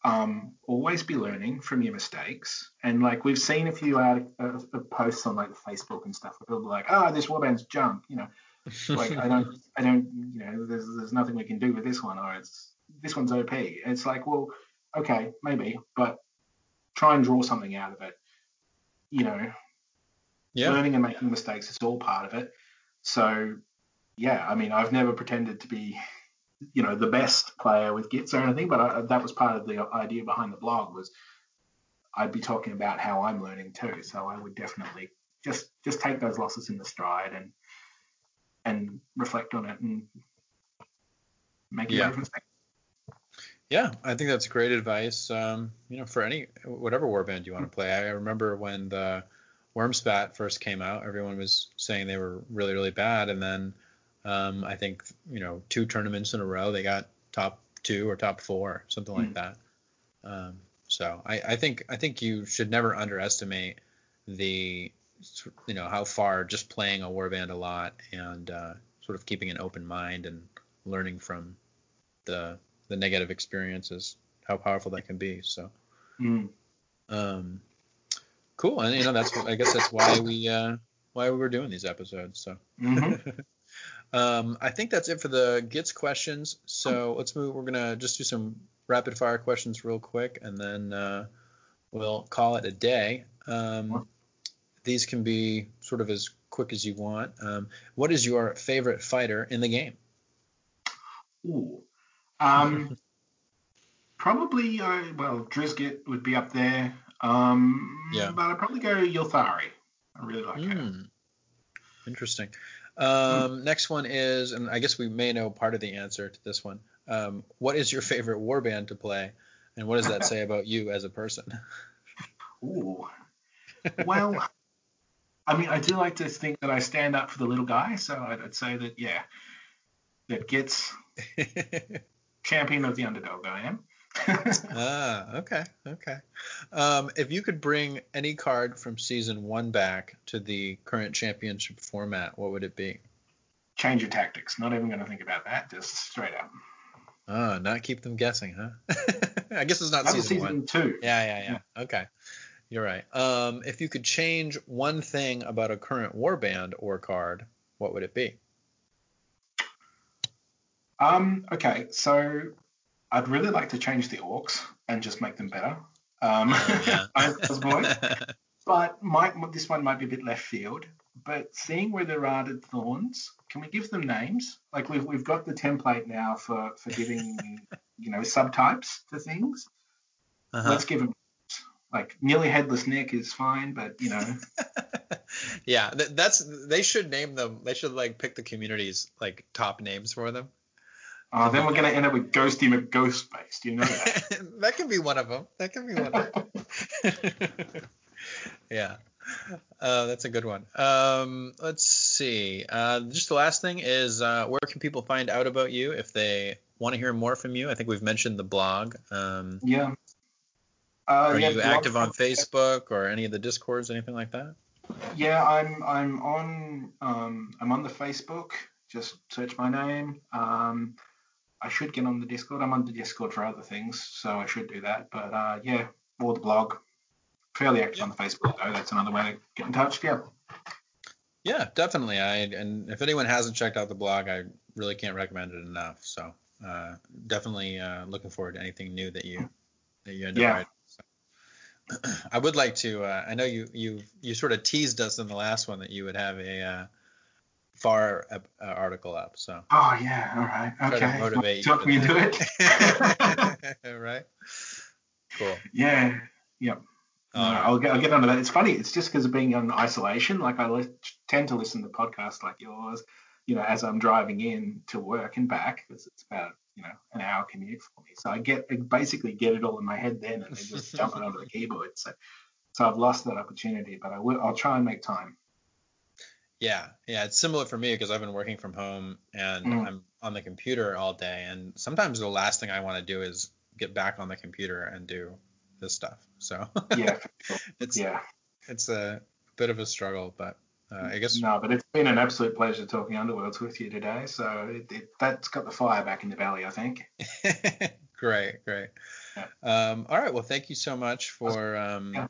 um, always be learning from your mistakes. And like we've seen a few out of, of posts on like Facebook and stuff where people are like, oh, this warband's junk, you know. like I don't, I don't, you know, there's there's nothing we can do with this one, or it's this one's OP. It's like, well, okay, maybe, but try and draw something out of it. You know, yeah. learning and making mistakes is all part of it. So, yeah, I mean, I've never pretended to be you know the best player with Gitz or anything, but I, that was part of the idea behind the blog was I'd be talking about how I'm learning too. So I would definitely just just take those losses in the stride and and reflect on it and make yeah. mistake. Yeah, I think that's great advice. Um, you know, for any whatever warband you want to play. I remember when the Wurmspat first came out, everyone was saying they were really really bad, and then um, I think you know two tournaments in a row they got top two or top four, something mm like hmm. that. Um, so I, I think I think you should never underestimate the you know how far just playing a warband a lot and uh, sort of keeping an open mind and learning from the the negative experiences how powerful that can be so mm. um cool and you know that's i guess that's why we uh why we were doing these episodes so mm-hmm. Um, I think that's it for the Gitz questions. So let's move. We're gonna just do some rapid fire questions real quick, and then uh, we'll call it a day. Um, these can be sort of as quick as you want. Um, what is your favorite fighter in the game? Ooh. Um, probably, uh, well, Drizgit would be up there. Um, yeah. But I'd probably go Ylthari. I really like mm. her. Hmm. Interesting. Um, next one is, and I guess we may know part of the answer to this one. Um, what is your favorite warband to play, and what does that say about you as a person? Ooh. Well, I mean, I do like to think that I stand up for the little guy, so I'd, I'd say that yeah, that Gitz champion of the underdog. I am. ah, okay, okay. Um, if you could bring any card from season one back to the current championship format, what would it be? Change your tactics. Not even going to think about that. Just straight up. Oh, not keep them guessing, huh? I guess it's not season, season one. two. Yeah, yeah, yeah, yeah. Okay. You're right. Um, if you could change one thing about a current warband or card, what would it be? Um, okay, so I'd really like to change the orcs and just make them better. Um, oh, yeah. but might, this one might be a bit left field. But seeing where there are the thorns, can we give them names? Like we've we've got the template now for for giving you know subtypes to things. Uh-huh. Let's give them like nearly headless Nick is fine, but you know. yeah, that's they should name them. They should like pick the community's like top names for them. Uh, then we're going to end up with Ghosty McGhostface. Do you know that? that can be one of them. That can be one of them. yeah. Uh, that's a good one. Um, let's see. Uh, just the last thing is uh, where can people find out about you if they want to hear more from you? I think we've mentioned the blog. Um, yeah. Uh, are yeah, you active on Facebook or any of the discords, anything like that? Yeah, I'm. I'm on. Um, I'm on the Facebook. Just search my name. Um, I should get on the Discord. I'm on the Discord for other things, so I should do that. But uh, yeah, or the blog. Fairly active on the Facebook though. That's another way to get in touch. Yeah. Yeah, definitely. I and if anyone hasn't checked out the blog, I really can't recommend it enough. So uh, definitely uh, looking forward to anything new that you that you end up yeah. writing. So. I would like to. Uh, I know you you you sort of teased us in the last one that you would have a uh, far uh, article up. So. Oh yeah. All right. Okay. Try to motivate Talk me into it. right. Cool. Yeah. Yep. No, right. I'll get I'll get onto that. It's funny. It's just because of being in isolation. Like I li- tend to listen to podcasts like yours, you know, as I'm driving in to work and back, because it's about you know an hour commute for me. So I get I basically get it all in my head then, and then just jump it onto the keyboard. So so I've lost that opportunity, but I will I'll try and make time. Yeah, yeah, it's similar for me because I've been working from home and mm. I'm on the computer all day, and sometimes the last thing I want to do is get back on the computer and do this stuff. So yeah, it's yeah, it's a bit of a struggle, but uh, I guess no, but it's been an absolute pleasure talking Underworlds with you today. So it, it, that's got the fire back in the belly, I think. great, great. Yeah. Um, all right, well, thank you so much for um, yeah.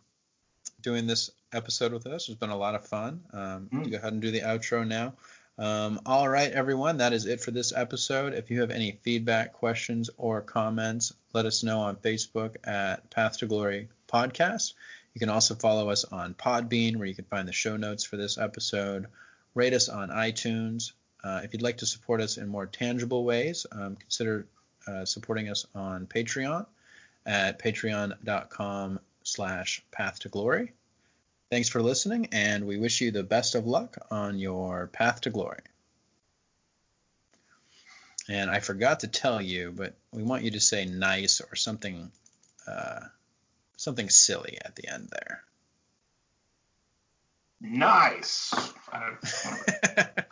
doing this episode with us. It's been a lot of fun. Um, mm. Go ahead and do the outro now. Um, all right, everyone, that is it for this episode. If you have any feedback, questions, or comments, let us know on Facebook at Path to Glory Podcast. You can also follow us on Podbean, where you can find the show notes for this episode. Rate us on iTunes. Uh, if you'd like to support us in more tangible ways, um, consider uh, supporting us on Patreon at patreon.com slash path to glory. Thanks for listening, and we wish you the best of luck on your path to glory. And I forgot to tell you, but we want you to say nice or something uh, something silly at the end there. Nice.